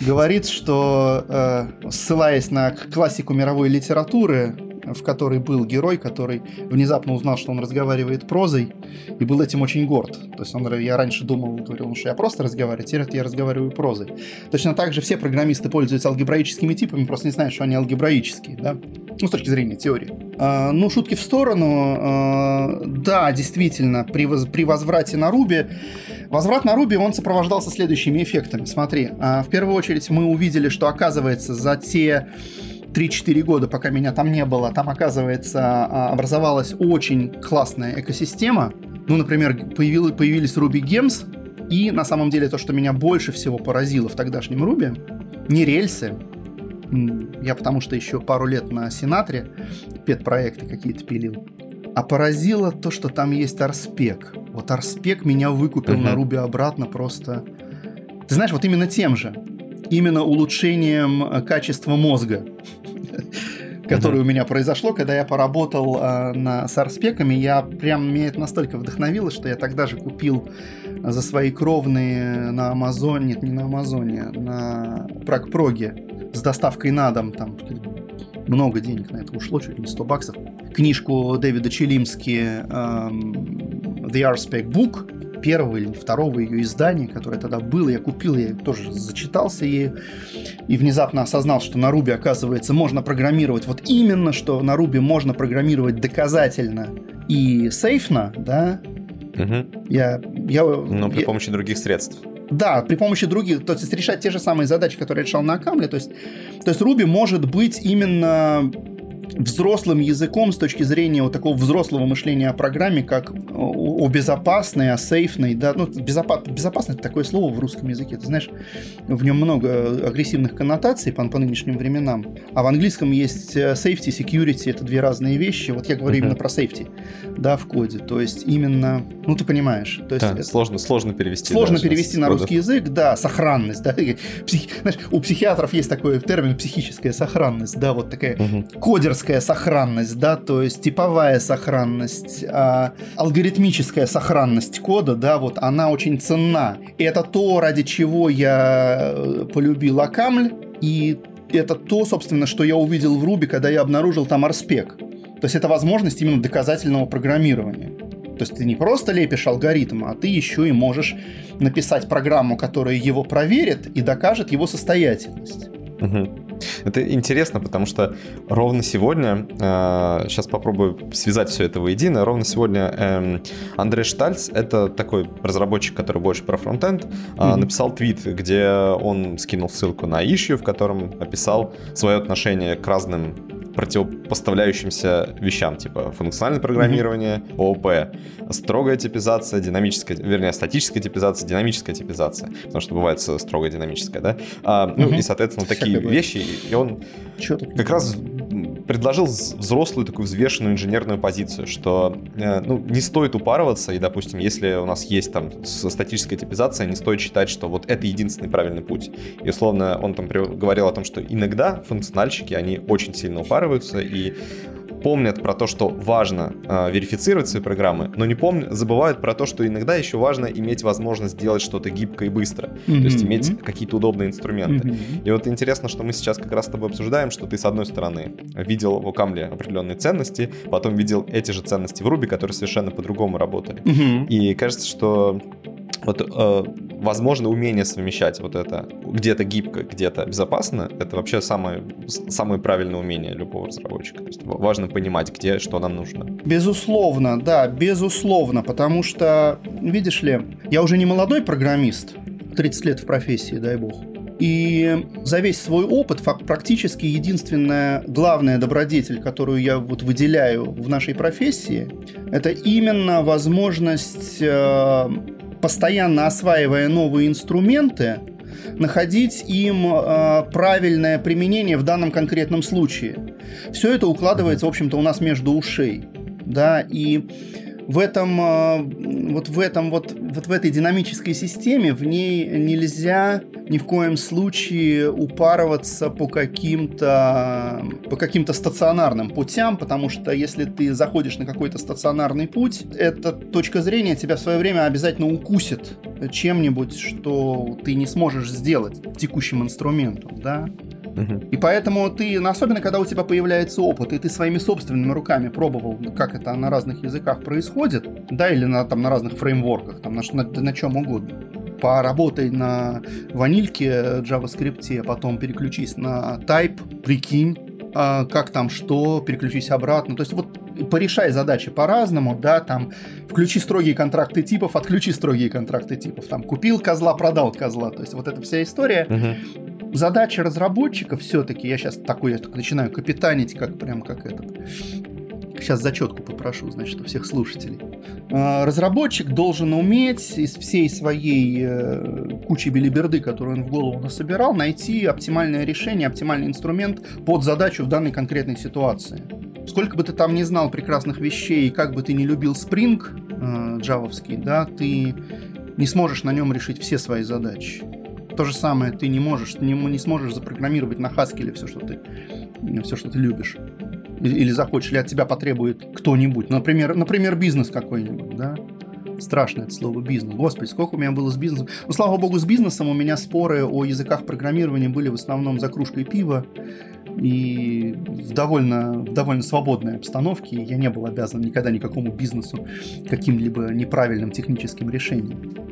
говорит, что, э, ссылаясь на классику мировой литературы, в которой был герой, который внезапно узнал, что он разговаривает прозой, и был этим очень горд. То есть он, я раньше думал, говорил, ну, что я просто разговариваю, теперь я разговариваю прозой. Точно так же все программисты пользуются алгебраическими типами, просто не знают, что они алгебраические, да? Ну, с точки зрения теории. А, ну, шутки в сторону. А, да, действительно, при, воз, при возврате на Руби Возврат на Руби, он сопровождался следующими эффектами. Смотри, а, в первую очередь мы увидели, что оказывается за те 3-4 года, пока меня там не было, там, оказывается, а, образовалась очень классная экосистема. Ну, например, появились, появились Ruby Gems, и на самом деле то, что меня больше всего поразило в тогдашнем Руби, не рельсы, я потому что еще пару лет на Синатре пет-проекты какие-то пилил, а поразило то, что там есть Арспек. Вот Арспек меня выкупил uh-huh. на Руби обратно просто... Ты знаешь, вот именно тем же именно улучшением э, качества мозга которое у меня произошло, когда я поработал э, на, с арспеками, я прям, меня это настолько вдохновило, что я тогда же купил за свои кровные на Амазоне, нет, не на Амазоне, на Прагпроге с доставкой на дом, там много денег на это ушло, чуть ли не 100 баксов, книжку Дэвида Челимски эм, The RSpec Book, первого или второго ее издания, которое тогда было. Я купил, я тоже зачитался ею и внезапно осознал, что на Руби, оказывается, можно программировать вот именно, что на Руби можно программировать доказательно и сейфно, да. Угу. Я, я, Но при я, помощи других средств. Да, при помощи других, то есть решать те же самые задачи, которые решал на Камле. То есть, то есть Ruby может быть именно взрослым языком с точки зрения вот такого взрослого мышления о программе, как о безопасной, о сейфной, да, ну, безопас, безопасность такое слово в русском языке, ты знаешь, в нем много агрессивных коннотаций по, по нынешним временам, а в английском есть э, safety, security, это две разные вещи, вот я говорю uh-huh. именно про safety, да, в коде, то есть именно, ну, ты понимаешь, то есть... Да, это, сложно, сложно перевести. Сложно да, перевести на русский язык, да, сохранность, да, Псих, знаешь, у психиатров есть такой термин психическая сохранность, да, вот такая uh-huh. кодерская типоверская сохранность, да, то есть типовая сохранность, а, алгоритмическая сохранность кода, да, вот она очень ценна. И это то, ради чего я э, полюбил Акамль, и это то, собственно, что я увидел в Руби, когда я обнаружил там арспек. То есть это возможность именно доказательного программирования. То есть ты не просто лепишь алгоритм, а ты еще и можешь написать программу, которая его проверит и докажет его состоятельность. Угу. Это интересно, потому что ровно сегодня, э, сейчас попробую связать все это воедино, ровно сегодня э, Андрей Штальц, это такой разработчик, который больше про фронтенд, э, написал твит, где он скинул ссылку на issue, в котором описал свое отношение к разным противопоставляющимся вещам, типа функциональное программирование, ООП, строгая типизация, динамическая, вернее, статическая типизация, динамическая типизация, потому что бывает строгая динамическая, да? А, ну, и, соответственно, такие Всякое вещи, и он как раз предложил взрослую такую взвешенную инженерную позицию, что э, ну, не стоит упарываться, и, допустим, если у нас есть там статическая типизация, не стоит считать, что вот это единственный правильный путь. И, условно, он там говорил о том, что иногда функциональщики, они очень сильно упарываются, и помнят про то, что важно э, верифицировать свои программы, но не помнят, забывают про то, что иногда еще важно иметь возможность сделать что-то гибко и быстро, mm-hmm. то есть иметь какие-то удобные инструменты. Mm-hmm. И вот интересно, что мы сейчас как раз с тобой обсуждаем, что ты с одной стороны видел в Окамле определенные ценности, потом видел эти же ценности в Руби, которые совершенно по-другому работали. Mm-hmm. И кажется, что вот э, возможно умение совмещать вот это где-то гибко, где-то безопасно, это вообще самое, самое правильное умение любого разработчика. То есть важно понимать, где что нам нужно. Безусловно, да, безусловно, потому что, видишь ли, я уже не молодой программист, 30 лет в профессии, дай бог. И за весь свой опыт практически единственная главная добродетель, которую я вот выделяю в нашей профессии, это именно возможность э, постоянно осваивая новые инструменты, находить им э, правильное применение в данном конкретном случае. Все это укладывается, в общем-то, у нас между ушей. Да, и в этом, а, вот в этом, вот, вот в этой динамической системе в ней нельзя ни в коем случае упарываться по каким-то по каким-то стационарным путям, потому что если ты заходишь на какой-то стационарный путь, эта точка зрения тебя в свое время обязательно укусит чем-нибудь, что ты не сможешь сделать текущим инструментом, да. И поэтому ты, особенно когда у тебя появляется опыт, и ты своими собственными руками пробовал, как это на разных языках происходит, да, или на, там, на разных фреймворках, там, на, на, на чем угодно, поработай на ванильке JavaScript, потом переключись на Type, прикинь, а, как там что, переключись обратно. То есть вот порешай задачи по-разному, да, там, включи строгие контракты типов, отключи строгие контракты типов, там, купил козла, продал козла, то есть вот эта вся история. Uh-huh задача разработчика все-таки, я сейчас такой, я начинаю капитанить, как прям как этот. Сейчас зачетку попрошу, значит, у всех слушателей. А, разработчик должен уметь из всей своей э, кучи билиберды, которую он в голову насобирал, найти оптимальное решение, оптимальный инструмент под задачу в данной конкретной ситуации. Сколько бы ты там не знал прекрасных вещей, как бы ты не любил Spring э, джавовский, да, ты не сможешь на нем решить все свои задачи то же самое ты не можешь, не, не сможешь запрограммировать на Haskell все, что ты, все, что ты любишь. Или, захочешь, или от тебя потребует кто-нибудь. Например, например, бизнес какой-нибудь, да? Страшно это слово бизнес. Господи, сколько у меня было с бизнесом. Ну, слава богу, с бизнесом у меня споры о языках программирования были в основном за кружкой пива и в довольно, в довольно свободной обстановке. Я не был обязан никогда никакому бизнесу каким-либо неправильным техническим решением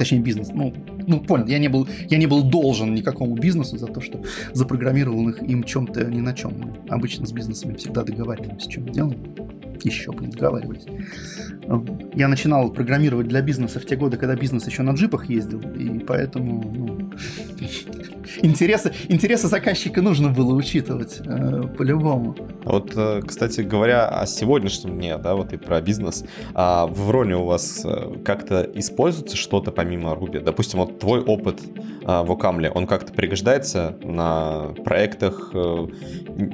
точнее бизнес, ну, ну понял, я не был, я не был должен никакому бизнесу за то, что запрограммировал их им чем-то ни на чем. Мы обычно с бизнесами всегда договариваемся, чем мы делаем. Еще, блин, договаривались. Я начинал программировать для бизнеса в те годы, когда бизнес еще на джипах ездил, и поэтому ну, интересы, интересы заказчика нужно было учитывать э, по-любому. Вот, э, кстати говоря, о сегодняшнем дне, да, вот и про бизнес, а в Роне у вас э, как-то используется что-то помимо Ruby? Допустим, вот твой опыт а, в Окамле, он как-то пригождается на проектах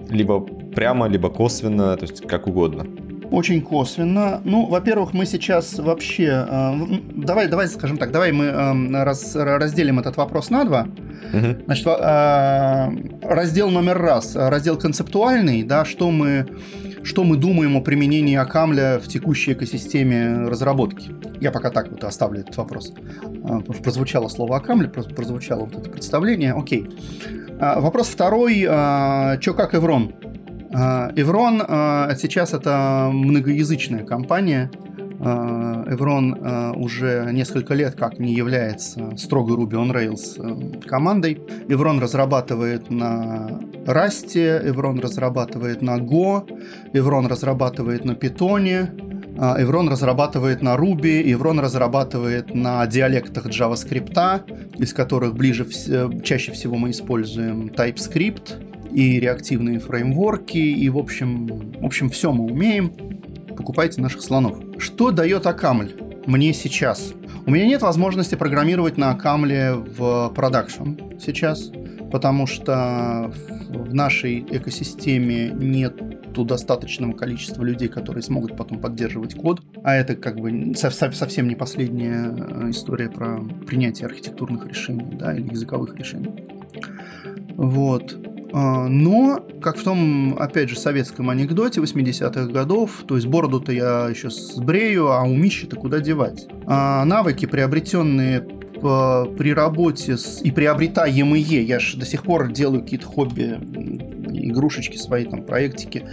либо прямо, либо косвенно, то есть как угодно? Очень косвенно. Ну, во-первых, мы сейчас вообще... Э, давай, давай, скажем так, давай мы э, раз, разделим этот вопрос на два. Угу. Значит, э, раздел номер раз, раздел концептуальный, да, что мы что мы думаем о применении Акамля в текущей экосистеме разработки. Я пока так вот оставлю этот вопрос. Что прозвучало слово Акамля, прозвучало вот это представление. Окей. А, вопрос второй. А, Че как Эврон? Эврон сейчас это многоязычная компания. Эврон уже несколько лет как не является строго Ruby on Rails командой. Эврон разрабатывает на Rust, Эврон разрабатывает на Go, Эврон разрабатывает на Python, Эврон разрабатывает на Ruby, Эврон разрабатывает на диалектах JavaScript, из которых ближе, чаще всего мы используем TypeScript и реактивные фреймворки, и в общем, в общем все мы умеем. Покупайте наших слонов. Что дает Акамль мне сейчас? У меня нет возможности программировать на Акамле в продакшн сейчас потому что в нашей экосистеме нет достаточного количества людей, которые смогут потом поддерживать код. А это как бы совсем не последняя э, история про принятие архитектурных решений да, или языковых решений. Вот. А, но, как в том, опять же, советском анекдоте 80-х годов, то есть бороду-то я еще сбрею, а умище-то куда девать? А навыки, приобретенные при работе с, и приобретаемые, я же до сих пор делаю какие-то хобби, игрушечки свои, там, проектики,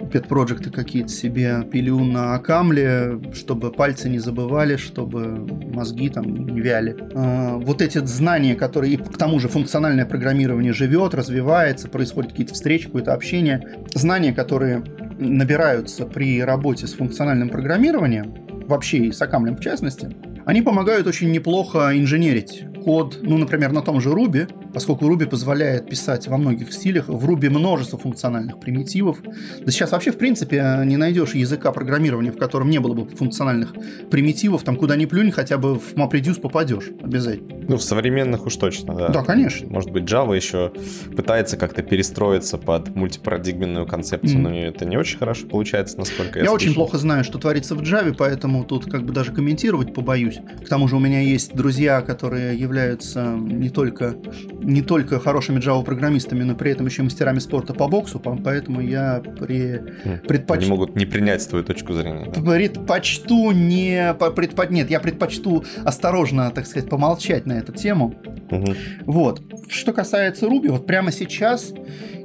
pet проекты какие-то себе пилю на камле, чтобы пальцы не забывали, чтобы мозги там не вяли. А, вот эти знания, которые, и к тому же функциональное программирование живет, развивается, происходят какие-то встречи, какое-то общение, знания, которые набираются при работе с функциональным программированием, вообще и с Акамлем в частности, они помогают очень неплохо инженерить код, ну, например, на том же Ruby, поскольку Ruby позволяет писать во многих стилях, в Ruby множество функциональных примитивов. Да сейчас вообще, в принципе, не найдешь языка программирования, в котором не было бы функциональных примитивов, там куда ни плюнь, хотя бы в MapReduce попадешь обязательно. Ну, в современных уж точно, да. Да, конечно. Может быть, Java еще пытается как-то перестроиться под мультипарадигменную концепцию, mm. но это не очень хорошо получается, насколько я Я слышу. очень плохо знаю, что творится в Java, поэтому тут как бы даже комментировать побоюсь. К тому же у меня есть друзья, которые являются не только, не только хорошими Java-программистами, но при этом еще мастерами спорта по боксу, поэтому я при, предпоч... Они могут не принять твою точку зрения. Да? Предпочту не... Предпо... Нет, я предпочту осторожно, так сказать, помолчать на эту тему. Угу. Вот. Что касается Ruby, вот прямо сейчас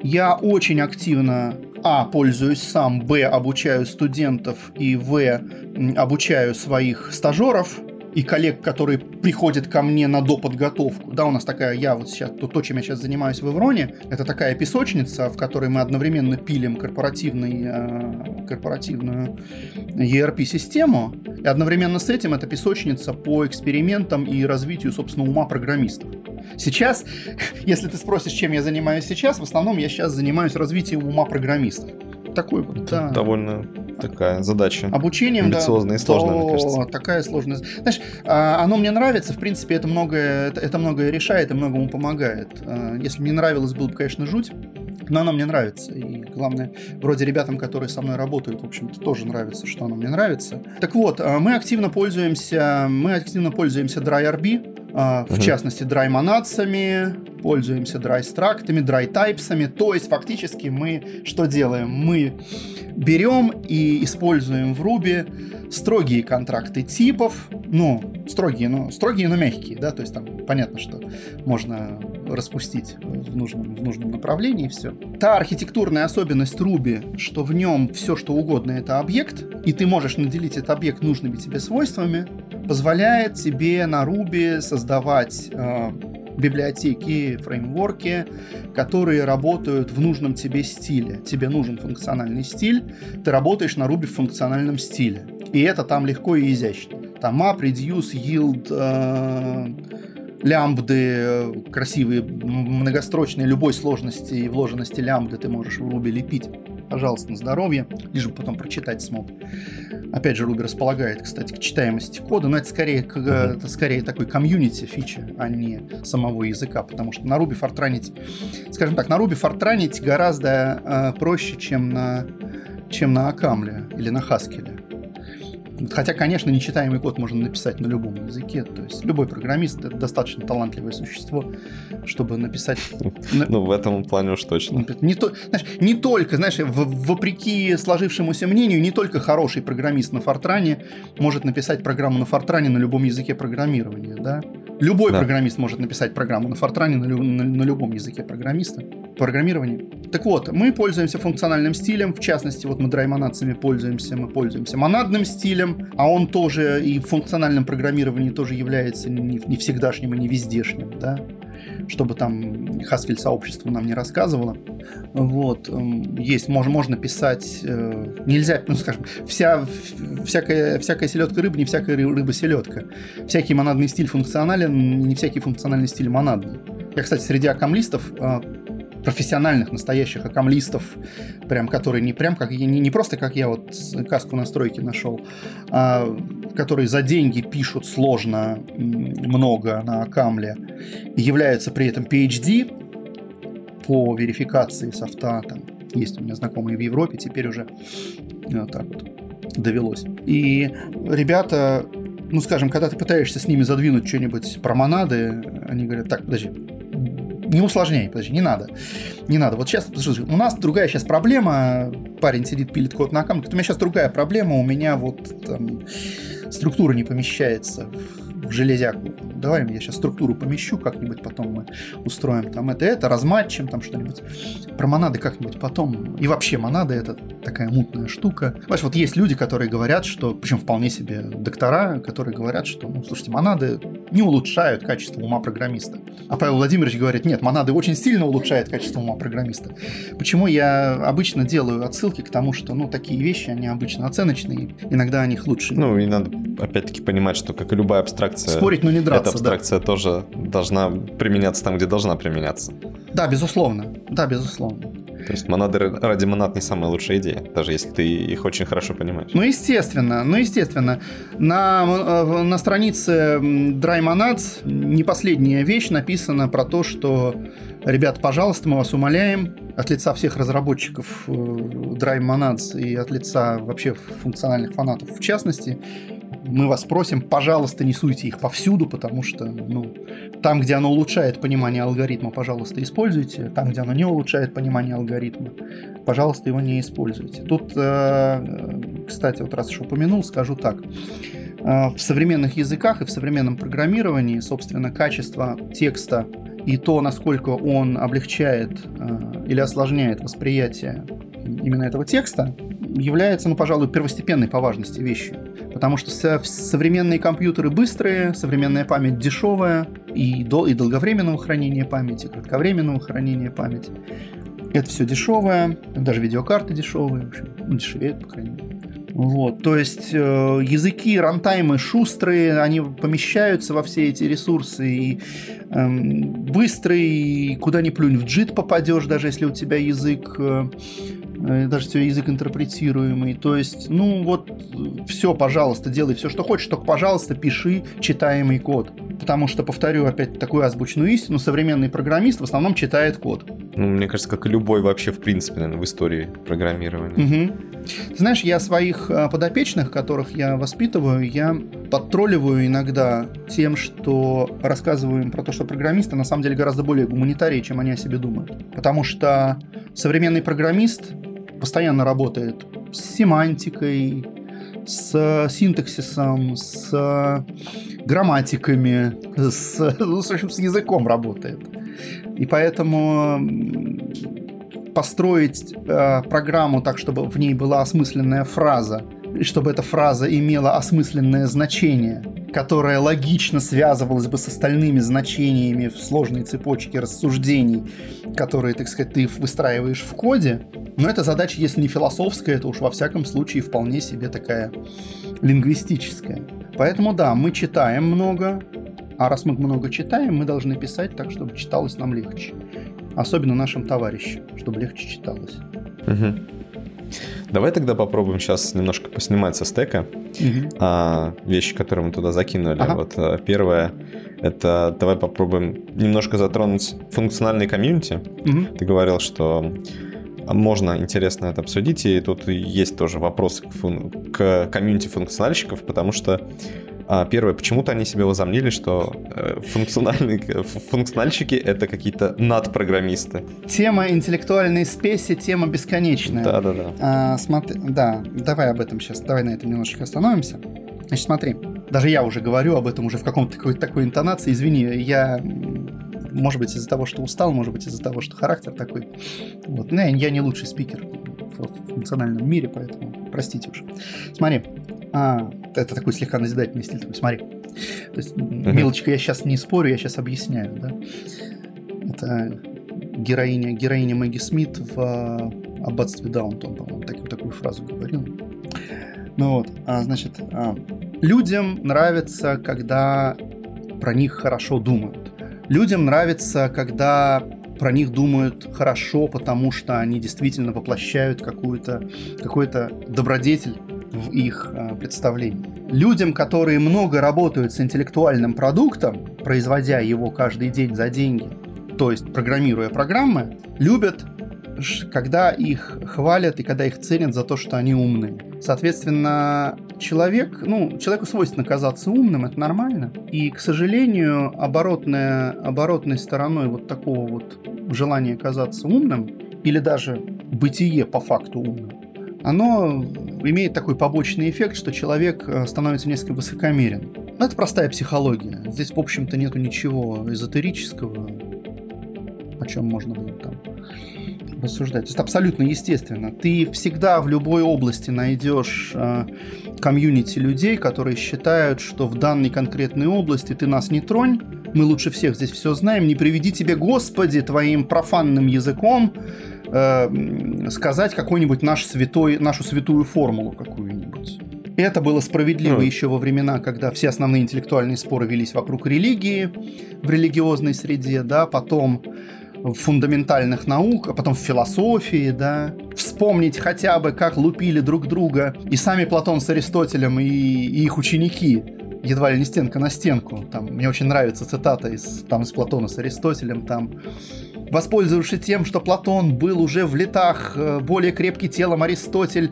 я очень активно а. Пользуюсь сам, Б. Обучаю студентов и В. Обучаю своих стажеров и коллег, которые приходят ко мне на доподготовку. Да, у нас такая, я вот сейчас, то, то чем я сейчас занимаюсь в Эвроне, это такая песочница, в которой мы одновременно пилим корпоративный, э, корпоративную ERP-систему, и одновременно с этим это песочница по экспериментам и развитию, собственно, ума программистов. Сейчас, если ты спросишь, чем я занимаюсь сейчас, в основном я сейчас занимаюсь развитием ума программистов. Такой вот, да. Довольно такая задача. Обучением, Амбициозная да, и сложная, мне кажется. Такая сложная. Знаешь, а, оно мне нравится, в принципе, это многое, это, многое решает и многому помогает. А, если мне нравилось, было бы, конечно, жуть, но оно мне нравится. И главное, вроде ребятам, которые со мной работают, в общем-то, тоже нравится, что оно мне нравится. Так вот, а, мы активно пользуемся, мы активно пользуемся DryRB, в угу. частности, драймонадцами, пользуемся драйстрактами, драйтайпсами. То есть, фактически, мы что делаем? Мы берем и используем в Ruby строгие контракты типов, ну, строгие, но строгие, но мягкие, да, то есть там понятно, что можно распустить в нужном, в нужном направлении все. Та архитектурная особенность Ruby, что в нем все, что угодно, это объект, и ты можешь наделить этот объект нужными тебе свойствами, позволяет тебе на Ruby создавать э, библиотеки, фреймворки, которые работают в нужном тебе стиле. Тебе нужен функциональный стиль, ты работаешь на Ruby в функциональном стиле. И это там легко и изящно. Там map, reduce, yield, э, лямбды, красивые, многострочные, любой сложности и вложенности лямбды ты можешь в Ruby лепить пожалуйста, на здоровье, лишь бы потом прочитать смог. Опять же, Ruby располагает, кстати, к читаемости кода, но это скорее, это скорее такой комьюнити фича, а не самого языка, потому что на Ruby фортранить, скажем так, на Ruby фортранить гораздо э, проще, чем на чем на Акамле или на Хаскеле. Хотя, конечно, нечитаемый код можно написать на любом языке. То есть любой программист это достаточно талантливое существо, чтобы написать. Ну, в этом плане уж точно. Не, то, знаешь, не только, знаешь, вопреки сложившемуся мнению, не только хороший программист на Фортране может написать программу на Фортране на любом языке программирования, да? Любой да. программист может написать программу на Фортране на, на, на любом языке программиста, программирования. Так вот, мы пользуемся функциональным стилем, в частности, вот мы драймонадцами пользуемся, мы пользуемся монадным стилем, а он тоже и в функциональном программировании тоже является не, не всегдашним и не вездешним, да чтобы там Haskell сообщество нам не рассказывало. Вот. Эм, есть, можно, можно писать, э, нельзя, ну скажем, вся, всякая, всякая селедка рыба, не всякая рыба селедка. Всякий монадный стиль функционален, не всякий функциональный стиль монадный. Я, кстати, среди аккомлистов э, профессиональных, настоящих аккомлистов, прям, которые не прям как не, не просто как я вот каску настройки нашел, а которые за деньги пишут сложно много на аккамле, являются при этом PhD по верификации софта, там есть у меня знакомые в Европе, теперь уже вот так вот довелось. И ребята, ну скажем, когда ты пытаешься с ними задвинуть что-нибудь про монады, они говорят, так, подожди, не усложняй, подожди, не надо. Не надо. Вот сейчас, подожди, у нас другая сейчас проблема. Парень сидит, пилит код на аккаунт. У меня сейчас другая проблема. У меня вот там, структура не помещается в железяку. Давай я сейчас структуру помещу как-нибудь, потом мы устроим там это, это, разматчим там что-нибудь. Про монады как-нибудь потом. И вообще монады это такая мутная штука. Понимаешь, вот есть люди, которые говорят, что, причем вполне себе доктора, которые говорят, что, ну, слушайте, монады не улучшают качество ума программиста. А Павел Владимирович говорит, нет, монады очень сильно улучшают качество ума программиста. Почему я обычно делаю отсылки к тому, что, ну, такие вещи, они обычно оценочные, иногда о них лучше. Ну, и надо опять-таки понимать, что, как и любая абстракция... Спорить, но не драться, Эта абстракция да. тоже должна применяться там, где должна применяться. Да, безусловно. Да, безусловно. То есть монады ради монад не самая лучшая идея, даже если ты их очень хорошо понимаешь. Ну, естественно, ну, естественно. На, э, на странице Dry Monads не последняя вещь написана про то, что, ребят, пожалуйста, мы вас умоляем, от лица всех разработчиков э, Dry Monads и от лица вообще функциональных фанатов в частности, мы вас просим, пожалуйста, не суйте их повсюду, потому что, ну, там, где оно улучшает понимание алгоритма, пожалуйста, используйте. Там, где оно не улучшает понимание алгоритма, пожалуйста, его не используйте. Тут, э, кстати, вот раз уж упомянул, скажу так. Э, в современных языках и в современном программировании, собственно, качество текста и то, насколько он облегчает э, или осложняет восприятие именно этого текста, является, ну, пожалуй, первостепенной по важности вещью. Потому что современные компьютеры быстрые, современная память дешевая, и, дол- и долговременного хранения памяти, и кратковременного хранения памяти. Это все дешевое, даже видеокарты дешевые, в общем, ну, дешевеют, по крайней мере. Вот, то есть э, языки, рантаймы шустрые, они помещаются во все эти ресурсы и э, быстрый, куда ни плюнь в джит попадешь, даже если у тебя язык Э, даже все язык интерпретируемый. То есть, ну вот, все, пожалуйста, делай все, что хочешь, только, пожалуйста, пиши читаемый код. Потому что, повторю опять такую озвученную истину, современный программист в основном читает код. Ну, мне кажется, как и любой вообще, в принципе, наверное, в истории программирования. Угу. Ты знаешь, я своих э, подопечных, которых я воспитываю, я подтролливаю иногда тем, что рассказываю им про то, что программисты на самом деле гораздо более гуманитарии, чем они о себе думают. Потому что современный программист постоянно работает с семантикой, с синтаксисом, с грамматиками, с, ну, в общем, с языком работает. И поэтому построить э, программу так, чтобы в ней была осмысленная фраза, и чтобы эта фраза имела осмысленное значение, которое логично связывалось бы с остальными значениями в сложной цепочке рассуждений, которые, так сказать, ты выстраиваешь в коде. Но эта задача, если не философская, то уж во всяком случае вполне себе такая лингвистическая. Поэтому да, мы читаем много, а раз мы много читаем, мы должны писать так, чтобы читалось нам легче. Особенно нашим товарищам, чтобы легче читалось. Угу. Давай тогда попробуем сейчас немножко поснимать со стека угу. а, вещи, которые мы туда закинули. Ага. Вот а, первое это давай попробуем немножко затронуть функциональный комьюнити. Угу. Ты говорил, что можно интересно это обсудить, и тут есть тоже вопрос к, фун... к комьюнити функциональщиков, потому что а, Первое, почему-то они себе возомнили, что э, функциональные, функциональщики — это какие-то надпрограммисты. Тема интеллектуальной спеси, тема бесконечная. Да-да-да. А, смотри, да, давай об этом сейчас, давай на этом немножечко остановимся. Значит, смотри, даже я уже говорю об этом уже в каком-то такой, такой интонации. Извини, я может быть, из-за того, что устал, может быть, из-за того, что характер такой. Вот. Ну, я не лучший спикер в функциональном мире, поэтому простите уж. Смотри, а, это такой слегка назидательный стиль. Такой, смотри. То есть, uh-huh. мелочка, я сейчас не спорю, я сейчас объясняю, да. Это героиня, героиня Мэгги Смит в а, «Аббатстве Даунтон», по-моему, так, такую фразу говорил. Ну вот, а, значит, а, людям нравится, когда про них хорошо думают. Людям нравится, когда про них думают хорошо, потому что они действительно воплощают какую-то, какой-то добродетель в их э, представлении. Людям, которые много работают с интеллектуальным продуктом, производя его каждый день за деньги, то есть программируя программы, любят когда их хвалят и когда их ценят за то, что они умные. Соответственно, человек, ну, человеку свойственно казаться умным, это нормально. И, к сожалению, оборотная, оборотной стороной вот такого вот желания казаться умным, или даже бытие по факту умным, оно имеет такой побочный эффект, что человек э, становится несколько высокомерен. Но это простая психология. Здесь, в общем-то, нету ничего эзотерического, о чем можно было рассуждать. То есть абсолютно естественно. Ты всегда в любой области найдешь э, комьюнити людей, которые считают, что в данной конкретной области ты нас не тронь, мы лучше всех здесь все знаем, не приведи тебе, Господи, твоим профанным языком э, сказать какой-нибудь наш святой, нашу святую формулу какую-нибудь. Это было справедливо mm. еще во времена, когда все основные интеллектуальные споры велись вокруг религии в религиозной среде, да, потом фундаментальных наук, а потом в философии, да. Вспомнить хотя бы, как лупили друг друга и сами Платон с Аристотелем, и, и их ученики, едва ли не стенка на стенку. Там, мне очень нравится цитата из, там, из Платона с Аристотелем, там воспользовавшись тем, что Платон был уже в летах э, более крепкий телом, Аристотель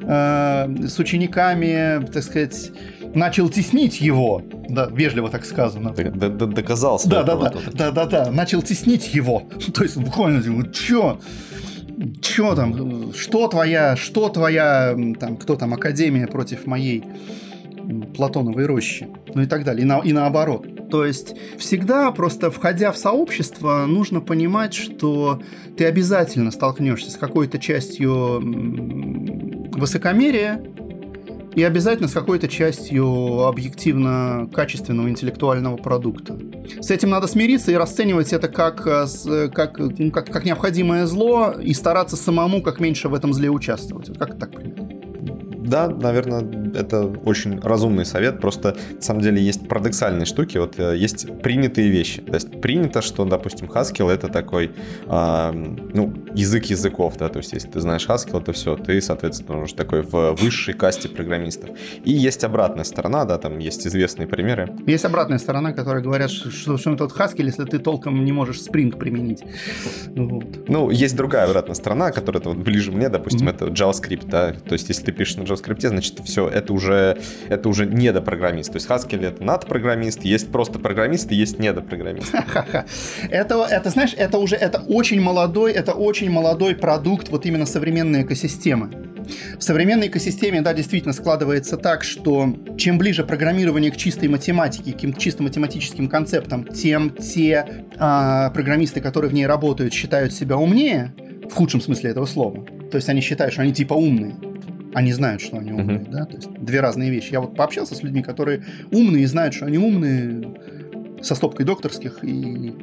э, с учениками, так сказать, начал теснить его, да, вежливо так сказано. Д -д -д Доказался. Да, да, да, да, да, да, начал теснить его. То есть буквально, чё? Чё там, что твоя, что твоя, там, кто там, Академия против моей Платоновой рощи, ну и так далее, и, на, и наоборот. То есть всегда просто входя в сообщество, нужно понимать, что ты обязательно столкнешься с какой-то частью высокомерия, и обязательно с какой-то частью объективно качественного интеллектуального продукта. С этим надо смириться и расценивать это как, э, как, ну, как, как необходимое зло и стараться самому как меньше в этом зле участвовать. Вот как так примерно? Да, наверное, это очень разумный совет. Просто, на самом деле, есть парадоксальные штуки. Вот э, есть принятые вещи. То есть принято, что, допустим, Haskell это такой, э, ну, язык языков, да, то есть если ты знаешь Haskell, то все, ты, соответственно, уже такой в высшей касте программистов. И есть обратная сторона, да, там есть известные примеры. Есть обратная сторона, которые говорят, что, что тот Haskell, если ты толком не можешь Spring применить. Вот. Ну, есть другая обратная сторона, которая вот ближе мне, допустим, mm-hmm. это JavaScript, да, то есть если ты пишешь на JavaScript, значит, все, это уже, это уже недопрограммист. То есть Haskell это надпрограммист, есть просто программист и есть недопрограммист. Это, это, знаешь, это уже, это очень молодой, это очень молодой продукт вот именно современной экосистемы. В современной экосистеме, да, действительно складывается так, что чем ближе программирование к чистой математике, к чисто математическим концептам, тем те а, программисты, которые в ней работают, считают себя умнее, в худшем смысле этого слова. То есть они считают, что они типа умные они знают, что они умные, uh-huh. да, то есть две разные вещи. Я вот пообщался с людьми, которые умные и знают, что они умные, со стопкой докторских и,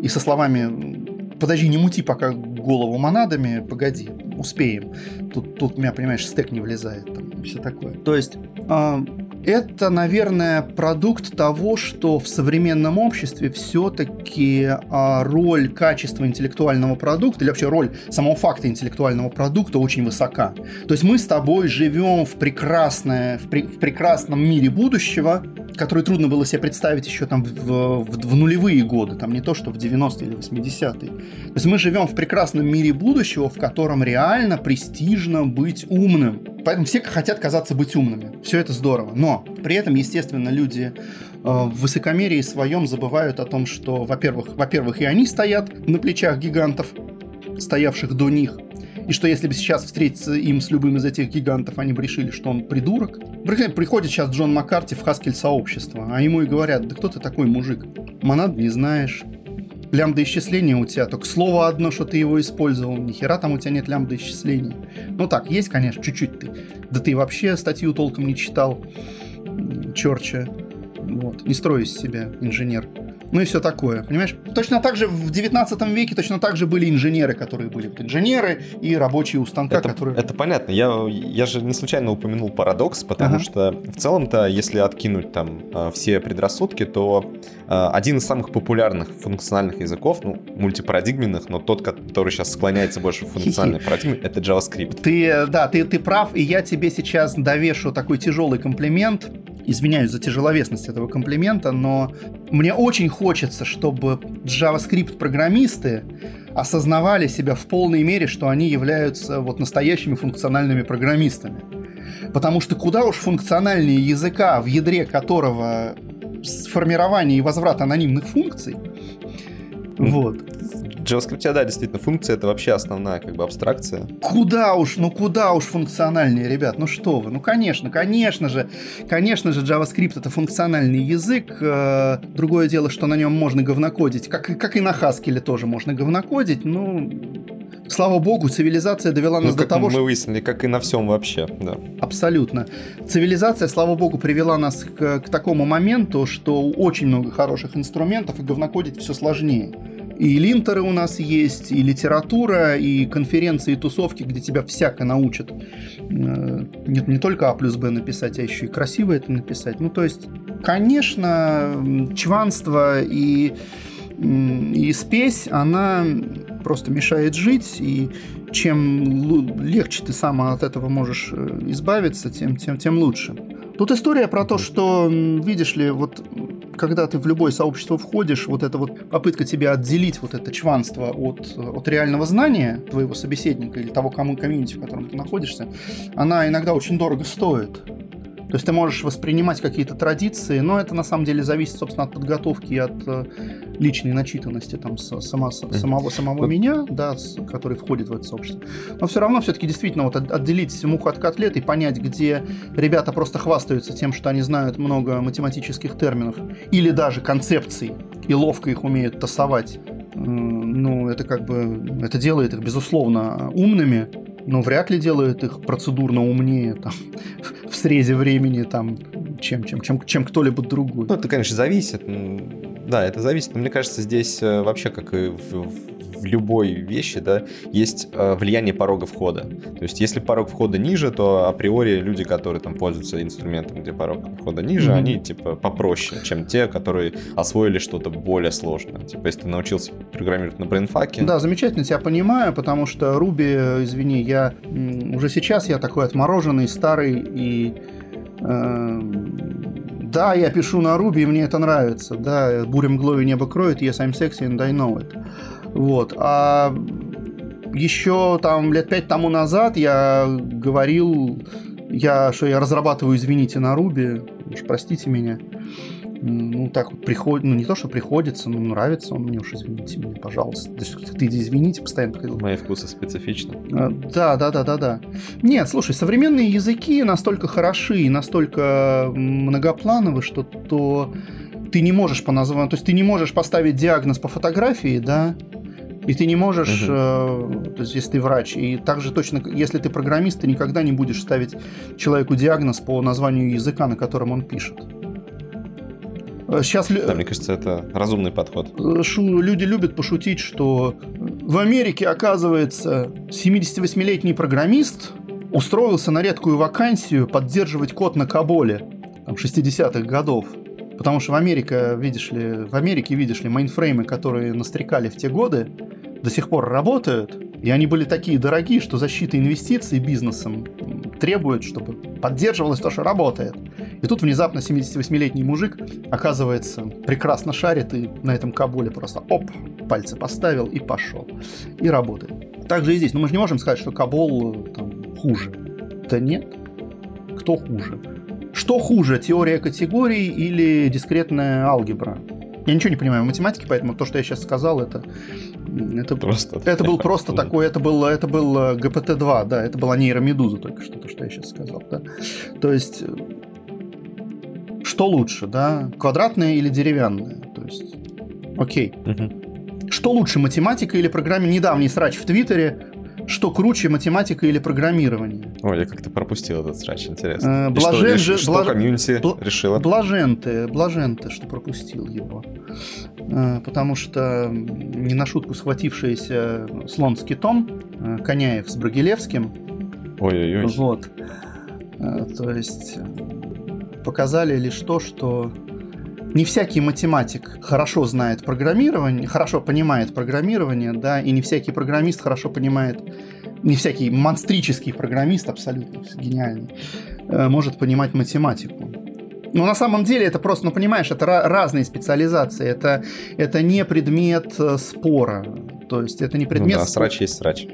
и со словами «подожди, не мути пока голову монадами, погоди, успеем». Тут, тут у меня, понимаешь, стек не влезает, там, все такое. То есть э, это, наверное, продукт того, что в современном обществе все-таки а, роль качества интеллектуального продукта, или вообще роль самого факта интеллектуального продукта очень высока. То есть мы с тобой живем в, прекрасное, в, при, в прекрасном мире будущего, который трудно было себе представить еще там в, в, в нулевые годы, там не то, что в 90-е или 80-е. То есть мы живем в прекрасном мире будущего, в котором реально престижно быть умным. Поэтому все хотят казаться быть умными. Все это здорово. Но при этом, естественно, люди э, в высокомерии своем забывают о том, что, во-первых, во-первых, и они стоят на плечах гигантов, стоявших до них, и что если бы сейчас встретиться им с любым из этих гигантов, они бы решили, что он придурок. Приходит сейчас Джон Маккарти в Хаскель сообщество, а ему и говорят, да кто ты такой мужик? Монад не знаешь. Лямбда исчисления у тебя, только слово одно, что ты его использовал, ни хера там у тебя нет лямбда исчислений. Ну так, есть, конечно, чуть-чуть ты. Да ты вообще статью толком не читал, Чорча. Вот. Не строй из себя инженер ну и все такое, понимаешь? Точно так же в 19 веке точно так же были инженеры, которые были инженеры и рабочие у станка, это, которые... Это понятно. Я, я же не случайно упомянул парадокс, потому ага. что в целом-то, если откинуть там а, все предрассудки, то а, один из самых популярных функциональных языков, ну, мультипарадигменных, но тот, который сейчас склоняется больше в функциональной парадигме, это JavaScript. Ты, да, ты, ты прав, и я тебе сейчас довешу такой тяжелый комплимент. Извиняюсь за тяжеловесность этого комплимента, но мне очень хочется, чтобы JavaScript-программисты осознавали себя в полной мере, что они являются вот настоящими функциональными программистами. Потому что куда уж функциональнее языка, в ядре которого сформирование и возврат анонимных функций, вот. JavaScript, да, действительно, функция это вообще основная как бы абстракция. Куда уж, ну куда уж функциональнее, ребят, ну что вы, ну конечно, конечно же, конечно же JavaScript это функциональный язык, э, другое дело, что на нем можно говнокодить, как, как и на Haskell тоже можно говнокодить, ну, Слава богу, цивилизация довела нас ну, до того, мы что... мы выяснили, как и на всем вообще, да. Абсолютно. Цивилизация, слава богу, привела нас к, к такому моменту, что очень много хороших инструментов, и говнокодить все сложнее. И линтеры у нас есть, и литература, и конференции, и тусовки, где тебя всяко научат. Э, нет, не только А плюс Б написать, а еще и красиво это написать. Ну, то есть, конечно, чванство и, и спесь, она просто мешает жить, и чем легче ты сам от этого можешь э, избавиться, тем, тем, тем лучше. Тут история про то, что, видишь ли, вот когда ты в любое сообщество входишь, вот эта вот попытка тебя отделить вот это чванство от, от реального знания твоего собеседника или того кому комьюнити, в котором ты находишься, она иногда очень дорого стоит. То есть ты можешь воспринимать какие-то традиции, но это на самом деле зависит, собственно, от подготовки и от э, личной начитанности там, сама, самого, самого меня, да, который входит в это сообщество. Но все равно все-таки действительно вот отделить муху от котлет и понять, где ребята просто хвастаются тем, что они знают много математических терминов или даже концепций и ловко их умеют тасовать. Ну, это как бы, это делает их, безусловно, умными, но вряд ли делает их процедурно умнее там, в срезе времени, там, чем, чем, чем, чем кто-либо другой. Ну, это, конечно, зависит. Да, это зависит. Но мне кажется, здесь э, вообще, как и в, в любой вещи, да, есть э, влияние порога входа. То есть, если порог входа ниже, то априори люди, которые там пользуются инструментом, где порог входа ниже, mm-hmm. они типа попроще, чем те, которые освоили что-то более сложное. Типа, если ты научился программировать на брейнфаке. Да, замечательно тебя понимаю, потому что Ruby, извини, я уже сейчас я такой отмороженный, старый и э, да, я пишу на Ruby, и мне это нравится. Да, буря мглою небо кроет, yes, I'm sexy and I know it. Вот. А еще там лет пять тому назад я говорил, я, что я разрабатываю, извините, на Руби, уж простите меня. Ну, так вот приходит, ну, не то, что приходится, но нравится он мне, уж извините меня, пожалуйста. То есть, ты извините, постоянно приходил. Мои вкусы специфичны. А, да, да, да, да, да. Нет, слушай, современные языки настолько хороши и настолько многоплановы, что то ты не можешь по названию, то есть ты не можешь поставить диагноз по фотографии, да, и ты не можешь, угу. э, то есть если ты врач, и также точно, если ты программист, ты никогда не будешь ставить человеку диагноз по названию языка, на котором он пишет. Сейчас... Да, мне кажется, это разумный подход. Э, шу... Люди любят пошутить, что в Америке, оказывается, 78-летний программист устроился на редкую вакансию поддерживать код на Каболе. там, 60-х годов. Потому что в Америке, видишь ли, в Америке, видишь ли, мейнфреймы, которые настрекали в те годы, до сих пор работают, и они были такие дорогие, что защита инвестиций бизнесом требует, чтобы поддерживалось то, что работает. И тут внезапно 78-летний мужик, оказывается, прекрасно шарит и на этом кабуле просто оп, пальцы поставил и пошел. И работает. Так же и здесь. Но мы же не можем сказать, что Кабол там, хуже. Да нет. Кто хуже? Что хуже, теория категорий или дискретная алгебра? Я ничего не понимаю в математике, поэтому то, что я сейчас сказал, это это, просто, это был просто такой, это был, это был э, ГПТ-2, да, это была нейромедуза только что, то, что я сейчас сказал, да. То есть, э, что лучше, да, квадратное или деревянное? То есть, окей. Угу. Что лучше, математика или программирование? Недавний срач в Твиттере что круче, математика или программирование? Ой, я как-то пропустил этот срач, интересно. Э, блажен что, же, что блаж... комьюнити бл... решила? Блажен ты, блажен ты, что пропустил его. Э, потому что не на шутку схватившийся слон с китом, э, Коняев с Брагилевским. Ой-ой-ой. Вот. Э, то есть показали лишь то, что не всякий математик хорошо знает программирование, хорошо понимает программирование, да, и не всякий программист хорошо понимает, не всякий монстрический программист, абсолютно гениальный, э, может понимать математику. Но на самом деле это просто, ну понимаешь, это разные специализации, это, это не предмет э, спора, то есть это не предмет... Ну да, срач есть срач.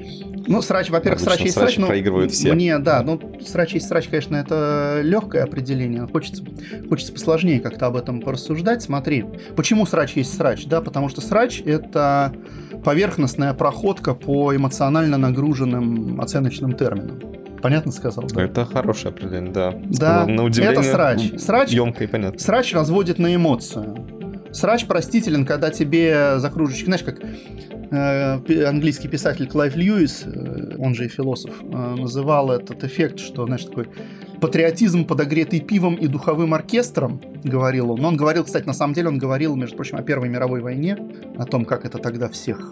Ну, срач, во-первых, срач есть срач, но проигрывают все. Мне, да, ну, срач есть срач, конечно, это легкое определение. Хочется, хочется посложнее как-то об этом порассуждать. Смотри, почему срач есть срач? Да, потому что срач — это поверхностная проходка по эмоционально нагруженным оценочным терминам. Понятно сказал? Да? Это хорошее определение, да. Да, на удивление, это срач. Срач, емко и понятно. Срач разводит на эмоцию. Срач простителен, когда тебе за кружечки, знаешь, как английский писатель Клайв Льюис, э, он же и философ, э, называл этот эффект, что, знаешь, такой патриотизм, подогретый пивом и духовым оркестром, говорил он. Но он говорил, кстати, на самом деле он говорил, между прочим, о Первой мировой войне, о том, как это тогда всех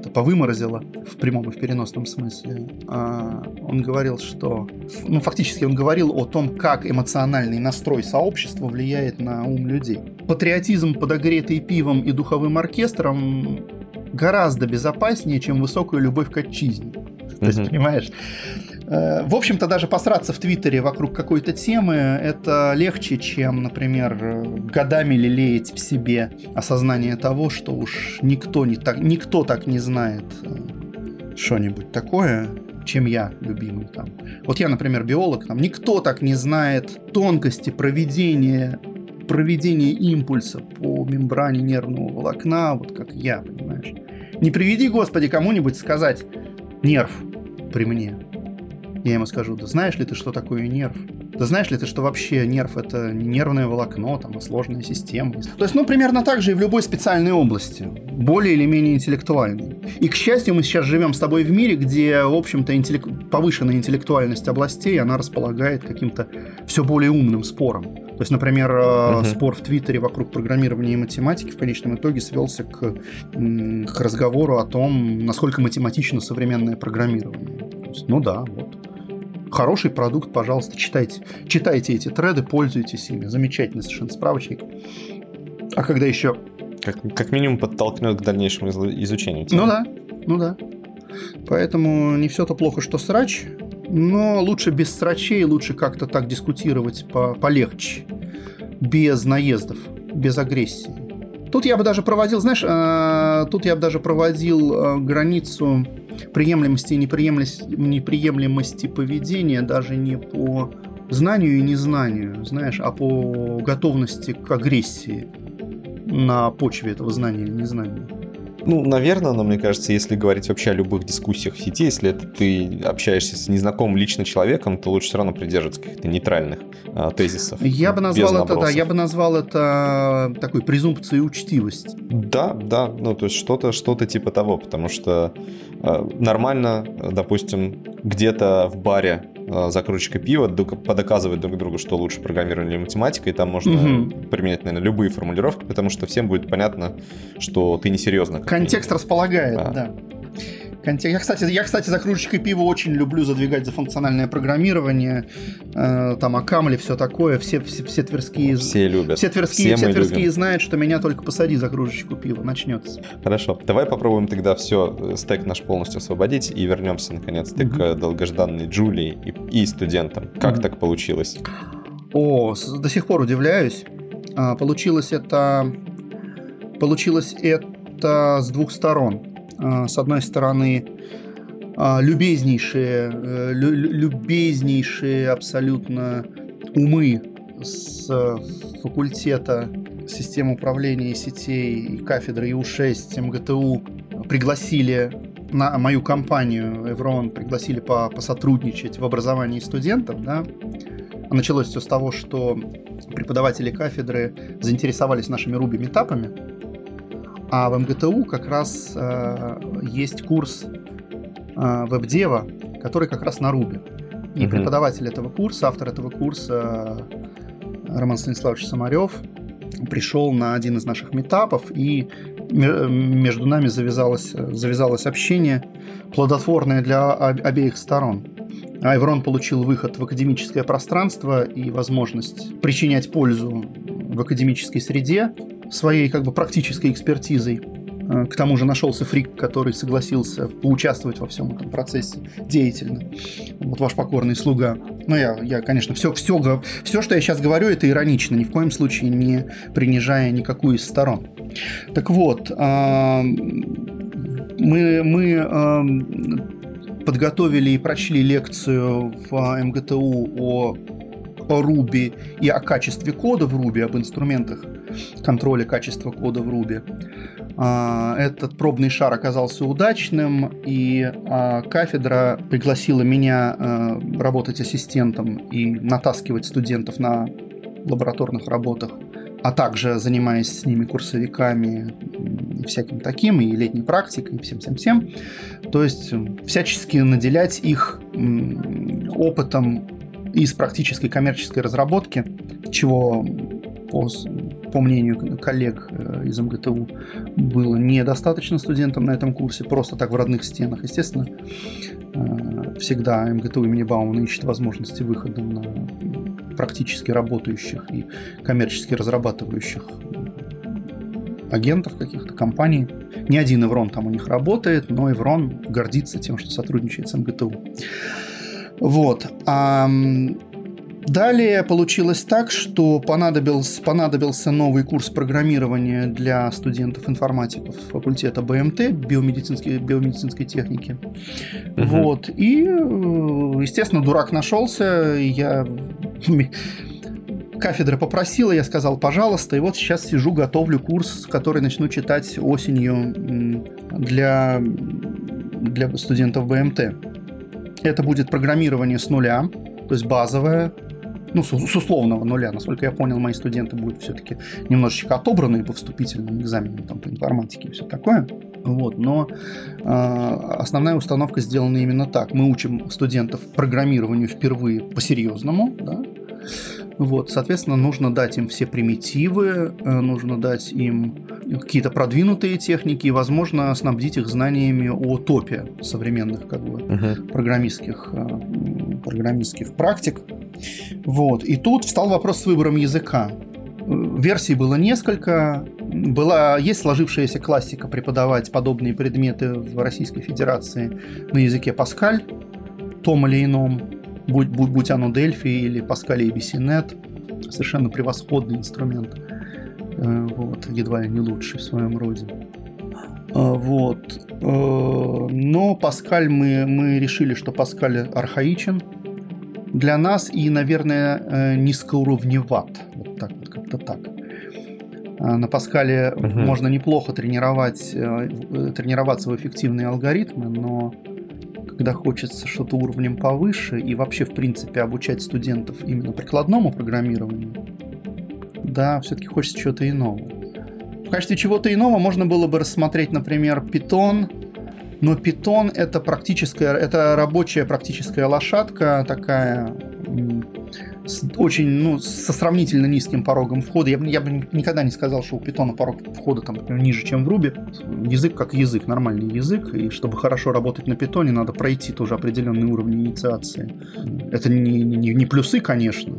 это повыморозило в прямом и в переносном смысле. А, он говорил, что... Ну, фактически он говорил о том, как эмоциональный настрой сообщества влияет на ум людей. Патриотизм, подогретый пивом и духовым оркестром, гораздо безопаснее, чем высокую любовь к отчизне. То есть, понимаешь, э, в общем-то, даже посраться в Твиттере вокруг какой-то темы это легче, чем, например, годами лелеять в себе осознание того, что уж никто, не так, никто так не знает э, что-нибудь такое, чем я, любимый там. Вот я, например, биолог, там никто так не знает тонкости проведения проведения импульса по мембране нервного волокна, вот как я, понимаешь. Не приведи, Господи, кому-нибудь сказать «нерв» при мне. Я ему скажу, да знаешь ли ты, что такое нерв? Да знаешь ли ты, что вообще нерв это не нервное волокно, там, а сложная система? То есть, ну, примерно так же и в любой специальной области, более или менее интеллектуальной. И, к счастью, мы сейчас живем с тобой в мире, где, в общем-то, интеллек... повышенная интеллектуальность областей, она располагает каким-то все более умным спором. То есть, например, uh-huh. спор в Твиттере вокруг программирования и математики в конечном итоге свелся к, к разговору о том, насколько математично современное программирование. Есть, ну да, вот. Хороший продукт, пожалуйста, читайте. Читайте эти треды, пользуйтесь ими. Замечательный совершенно справочник. А когда еще... Как, как минимум подтолкнет к дальнейшему изучению. Темы. Ну да, ну да. Поэтому не все то плохо, что срач, но лучше без срачей, лучше как-то так дискутировать по полегче, без наездов, без агрессии. Тут я бы даже проводил, знаешь, э, тут я бы даже проводил э, границу приемлемости и неприемлемости, неприемлемости поведения даже не по знанию и незнанию, знаешь, а по готовности к агрессии на почве этого знания или незнания. Ну, наверное, но мне кажется, если говорить вообще о любых дискуссиях в сети, если это ты общаешься с незнакомым лично человеком, то лучше все равно придерживаться каких-то нейтральных а, тезисов. Я бы назвал это, да, я бы назвал это такой презумпцией учтивости. Да, да, ну то есть что-то, что-то типа того, потому что э, нормально, допустим, где-то в баре э, за кружечкой пива подоказывать друг другу, что лучше программирование или математика, и там можно угу. применять, наверное, любые формулировки, потому что всем будет понятно, что ты несерьезно контекст располагает, да. да. Контекст. Я, кстати, я, кстати, за кружечкой пива очень люблю задвигать за функциональное программирование, э, там, Акамли, все такое. Все, все, все тверские... Все любят. Все тверские, все, все тверские любим. знают, что меня только посади за кружечку пива, начнется. Хорошо. Давай попробуем тогда все, э, стек наш полностью освободить и вернемся, наконец-то, угу. к долгожданной Джулии и, и студентам. Как угу. так получилось? О, до сих пор удивляюсь. А, получилось это... Получилось это с двух сторон. А, с одной стороны, а, любезнейшие, э, любезнейшие абсолютно умы с факультета систем управления сетей кафедры ИУ-6 МГТУ пригласили на мою компанию. Еврон пригласили по, посотрудничать в образовании студентов, да, началось все с того, что преподаватели кафедры заинтересовались нашими Ruby метапами, а в МГТУ как раз э, есть курс э, веб-дева, который как раз на Ruby. И угу. преподаватель этого курса, автор этого курса Роман Станиславович Самарев пришел на один из наших метапов, и между нами завязалось, завязалось общение, плодотворное для обеих сторон. Айврон получил выход в академическое пространство и возможность причинять пользу в академической среде своей как бы практической экспертизой. Э, к тому же нашелся фрик, который согласился поучаствовать во всем этом процессе деятельно. Вот ваш покорный слуга. Ну, я, я конечно, все, все, все, что я сейчас говорю, это иронично, ни в коем случае не принижая никакую из сторон. Так вот, мы, мы подготовили и прочли лекцию в МГТУ о, о Ruby и о качестве кода в Ruby, об инструментах контроля качества кода в Ruby. А, этот пробный шар оказался удачным, и а, кафедра пригласила меня а, работать ассистентом и натаскивать студентов на лабораторных работах а также занимаясь с ними курсовиками и всяким таким, и летней практикой, и всем-всем-всем. То есть всячески наделять их опытом из практической коммерческой разработки, чего по, по мнению коллег э, из МГТУ было недостаточно студентам на этом курсе, просто так в родных стенах. Естественно, э, всегда МГТУ имени Баумана ищет возможности выхода на практически работающих и коммерчески разрабатывающих агентов каких-то компаний. Не один Еврон там у них работает, но Еврон гордится тем, что сотрудничает с МГТУ. Вот. А Далее получилось так, что понадобился, понадобился новый курс программирования для студентов-информатиков факультета БМТ, биомедицинской, биомедицинской техники. Угу. Вот. И, э, естественно, дурак нашелся. Я кафедра попросила, я сказал, пожалуйста, и вот сейчас сижу, готовлю курс, который начну читать осенью для, для студентов БМТ. Это будет программирование с нуля, то есть базовое, ну, с, с условного нуля. Насколько я понял, мои студенты будут все-таки немножечко отобраны по вступительным экзаменам, там, по информатике и все такое. Вот, но э, основная установка сделана именно так. Мы учим студентов программированию впервые по-серьезному, да, вот, соответственно, нужно дать им все примитивы, э, нужно дать им какие-то продвинутые техники и, возможно, снабдить их знаниями о топе современных как бы, uh-huh. программистских, э, программистских практик. Вот. И тут встал вопрос с выбором языка. Версий было несколько. Была, есть сложившаяся классика преподавать подобные предметы в Российской Федерации на языке Паскаль, том или ином будь, будь, будь оно Дельфи или Pascal ABCNet, совершенно превосходный инструмент, э, вот, едва ли не лучший в своем роде. А, вот. Э, но Паскаль мы, мы решили, что Паскаль архаичен для нас и, наверное, э, низкоуровневат. Вот так вот, как-то так. А, на Паскале угу. можно неплохо тренировать, тренироваться в эффективные алгоритмы, но когда хочется что-то уровнем повыше и вообще, в принципе, обучать студентов именно прикладному программированию, да, все-таки хочется чего-то иного. В качестве чего-то иного можно было бы рассмотреть, например, Python, но Python это практическая, это рабочая практическая лошадка такая с очень, ну, со сравнительно низким порогом входа. Я бы, я бы никогда не сказал, что у питона порог входа там ниже, чем в руби. Язык как язык, нормальный язык, и чтобы хорошо работать на питоне, надо пройти тоже определенный уровень инициации. Это не, не, не плюсы, конечно,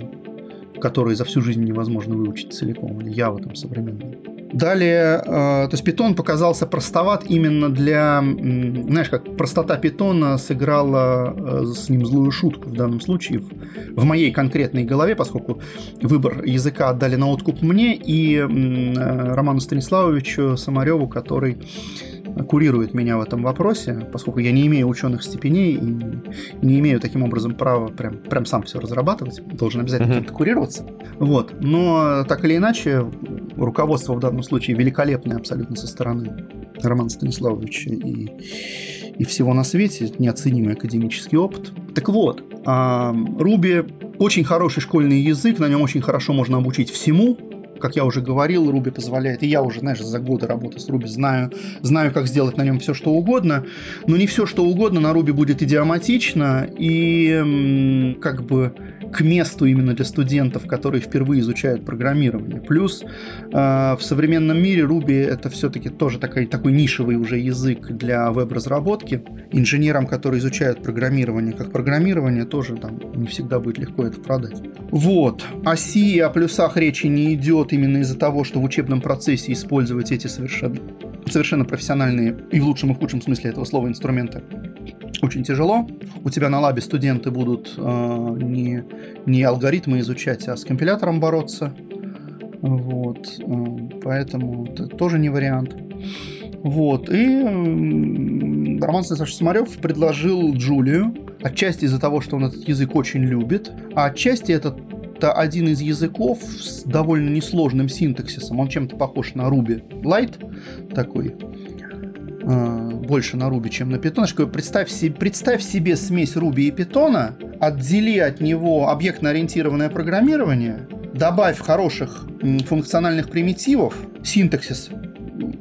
которые за всю жизнь невозможно выучить целиком, или я в этом современном. Далее, э, то есть питон показался простоват именно для, знаешь, как простота питона сыграла э, с ним злую шутку в данном случае в, моей конкретной голове, поскольку выбор языка отдали на откуп мне и э, Роману Станиславовичу Самареву, который курирует меня в этом вопросе, поскольку я не имею ученых степеней и не имею таким образом права прям, прям сам все разрабатывать, должен обязательно кем-то курироваться. Вот. Но так или иначе, руководство в данном случае великолепное абсолютно со стороны Романа Станиславовича и, и всего на свете, неоценимый академический опыт. Так вот, Руби очень хороший школьный язык, на нем очень хорошо можно обучить всему, как я уже говорил, Руби позволяет, и я уже, знаешь, за годы работы с Руби знаю, знаю, как сделать на нем все, что угодно, но не все, что угодно на Руби будет идиоматично, и как бы к месту именно для студентов, которые впервые изучают программирование. Плюс э, в современном мире Ruby это все-таки тоже такой, такой нишевый уже язык для веб-разработки. Инженерам, которые изучают программирование как программирование, тоже там не всегда будет легко это продать. Вот. О C и о плюсах речи не идет именно из-за того, что в учебном процессе использовать эти совершенно, совершенно профессиональные и в лучшем и худшем смысле этого слова инструменты очень тяжело. У тебя на лабе студенты будут э, не, не алгоритмы изучать, а с компилятором бороться. Вот. Э, поэтому это тоже не вариант. Вот. И Роман Станиславович Самарев предложил Джулию, отчасти из-за того, что он этот язык очень любит, а отчасти это это один из языков с довольно несложным синтаксисом. Он чем-то похож на Ruby Light такой. Э, больше на Ruby, чем на Python. Представь, себе, представь себе смесь Ruby и Python, отдели от него объектно-ориентированное программирование, добавь хороших функциональных примитивов, синтаксис,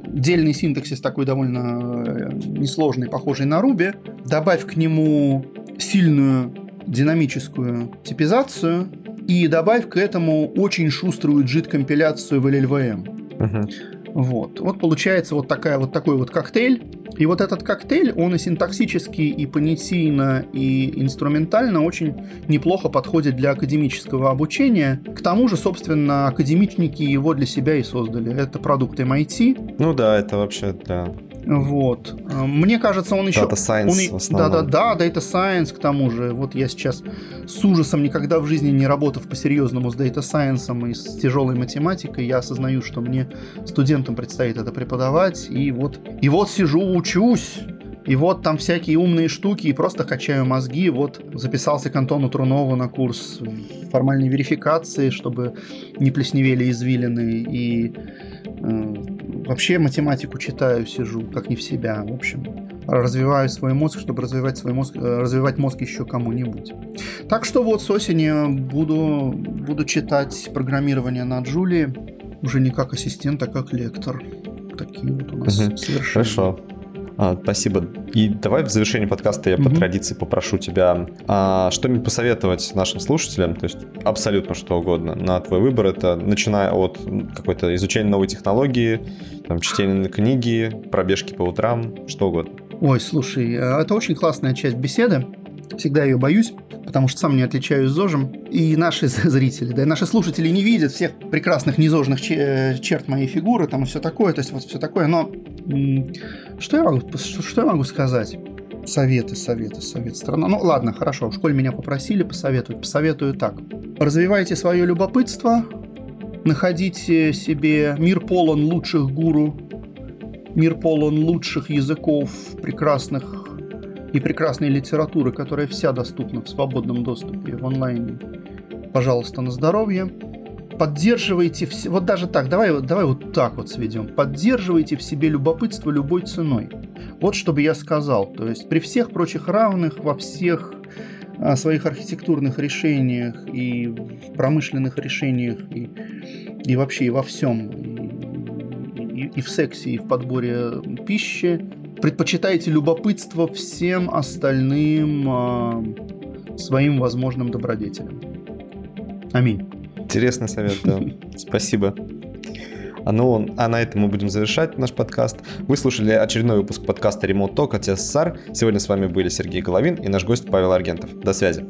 дельный синтаксис такой довольно э, несложный, похожий на Ruby, добавь к нему сильную динамическую типизацию и добавь к этому очень шуструю JIT-компиляцию в LLVM. Uh-huh. Вот. Вот получается вот, такая, вот такой вот коктейль. И вот этот коктейль, он и синтаксически, и понятийно, и инструментально очень неплохо подходит для академического обучения. К тому же, собственно, академичники его для себя и создали. Это продукт MIT. Ну да, это вообще для вот. Мне кажется, он еще... Data Science он... в основном. Да-да-да, Data Science к тому же. Вот я сейчас с ужасом, никогда в жизни не работав по-серьезному с Data Science и с тяжелой математикой, я осознаю, что мне студентам предстоит это преподавать. И вот, и вот сижу, учусь. И вот там всякие умные штуки, и просто качаю мозги. Вот записался к Антону Трунову на курс формальной верификации, чтобы не плесневели извилины. И э, вообще математику читаю, сижу, как не в себя, в общем. Развиваю свой мозг, чтобы развивать свой мозг, э, развивать мозг еще кому-нибудь. Так что вот с осени буду, буду читать программирование на Джулии, уже не как ассистент, а как лектор. Такие вот у нас угу. совершенно. Хорошо. А, спасибо. И давай в завершении подкаста я mm-hmm. по традиции попрошу тебя а, что-нибудь посоветовать нашим слушателям, то есть абсолютно что угодно на твой выбор. Это начиная от какой-то изучения новой технологии, там, чтения книги, пробежки по утрам, что угодно. Ой, слушай, а, это очень классная часть беседы. Всегда ее боюсь, потому что сам не отличаюсь зожем. И наши зрители, да, и наши слушатели не видят всех прекрасных незожных э, черт моей фигуры, там и все такое, то есть вот все такое. Но что я могу, что я могу сказать? Советы, советы, советы. Страна. Ну ладно, хорошо, в школе меня попросили посоветовать. Посоветую так. Развивайте свое любопытство, находите себе мир полон лучших гуру, мир полон лучших языков, прекрасных и прекрасной литературы, которая вся доступна в свободном доступе в онлайне. Пожалуйста, на здоровье. Поддерживайте, в... вот даже так, давай, давай вот так вот сведем. Поддерживайте в себе любопытство любой ценой. Вот что бы я сказал. То есть при всех прочих равных, во всех а, своих архитектурных решениях и в промышленных решениях и, и вообще и во всем, и, и, и в сексе, и в подборе пищи, предпочитаете любопытство всем остальным э, своим возможным добродетелям. Аминь. Интересный совет, да. Спасибо. А, ну, а на этом мы будем завершать наш подкаст. Вы слушали очередной выпуск подкаста Remote Talk от СССР. Сегодня с вами были Сергей Головин и наш гость Павел Аргентов. До связи.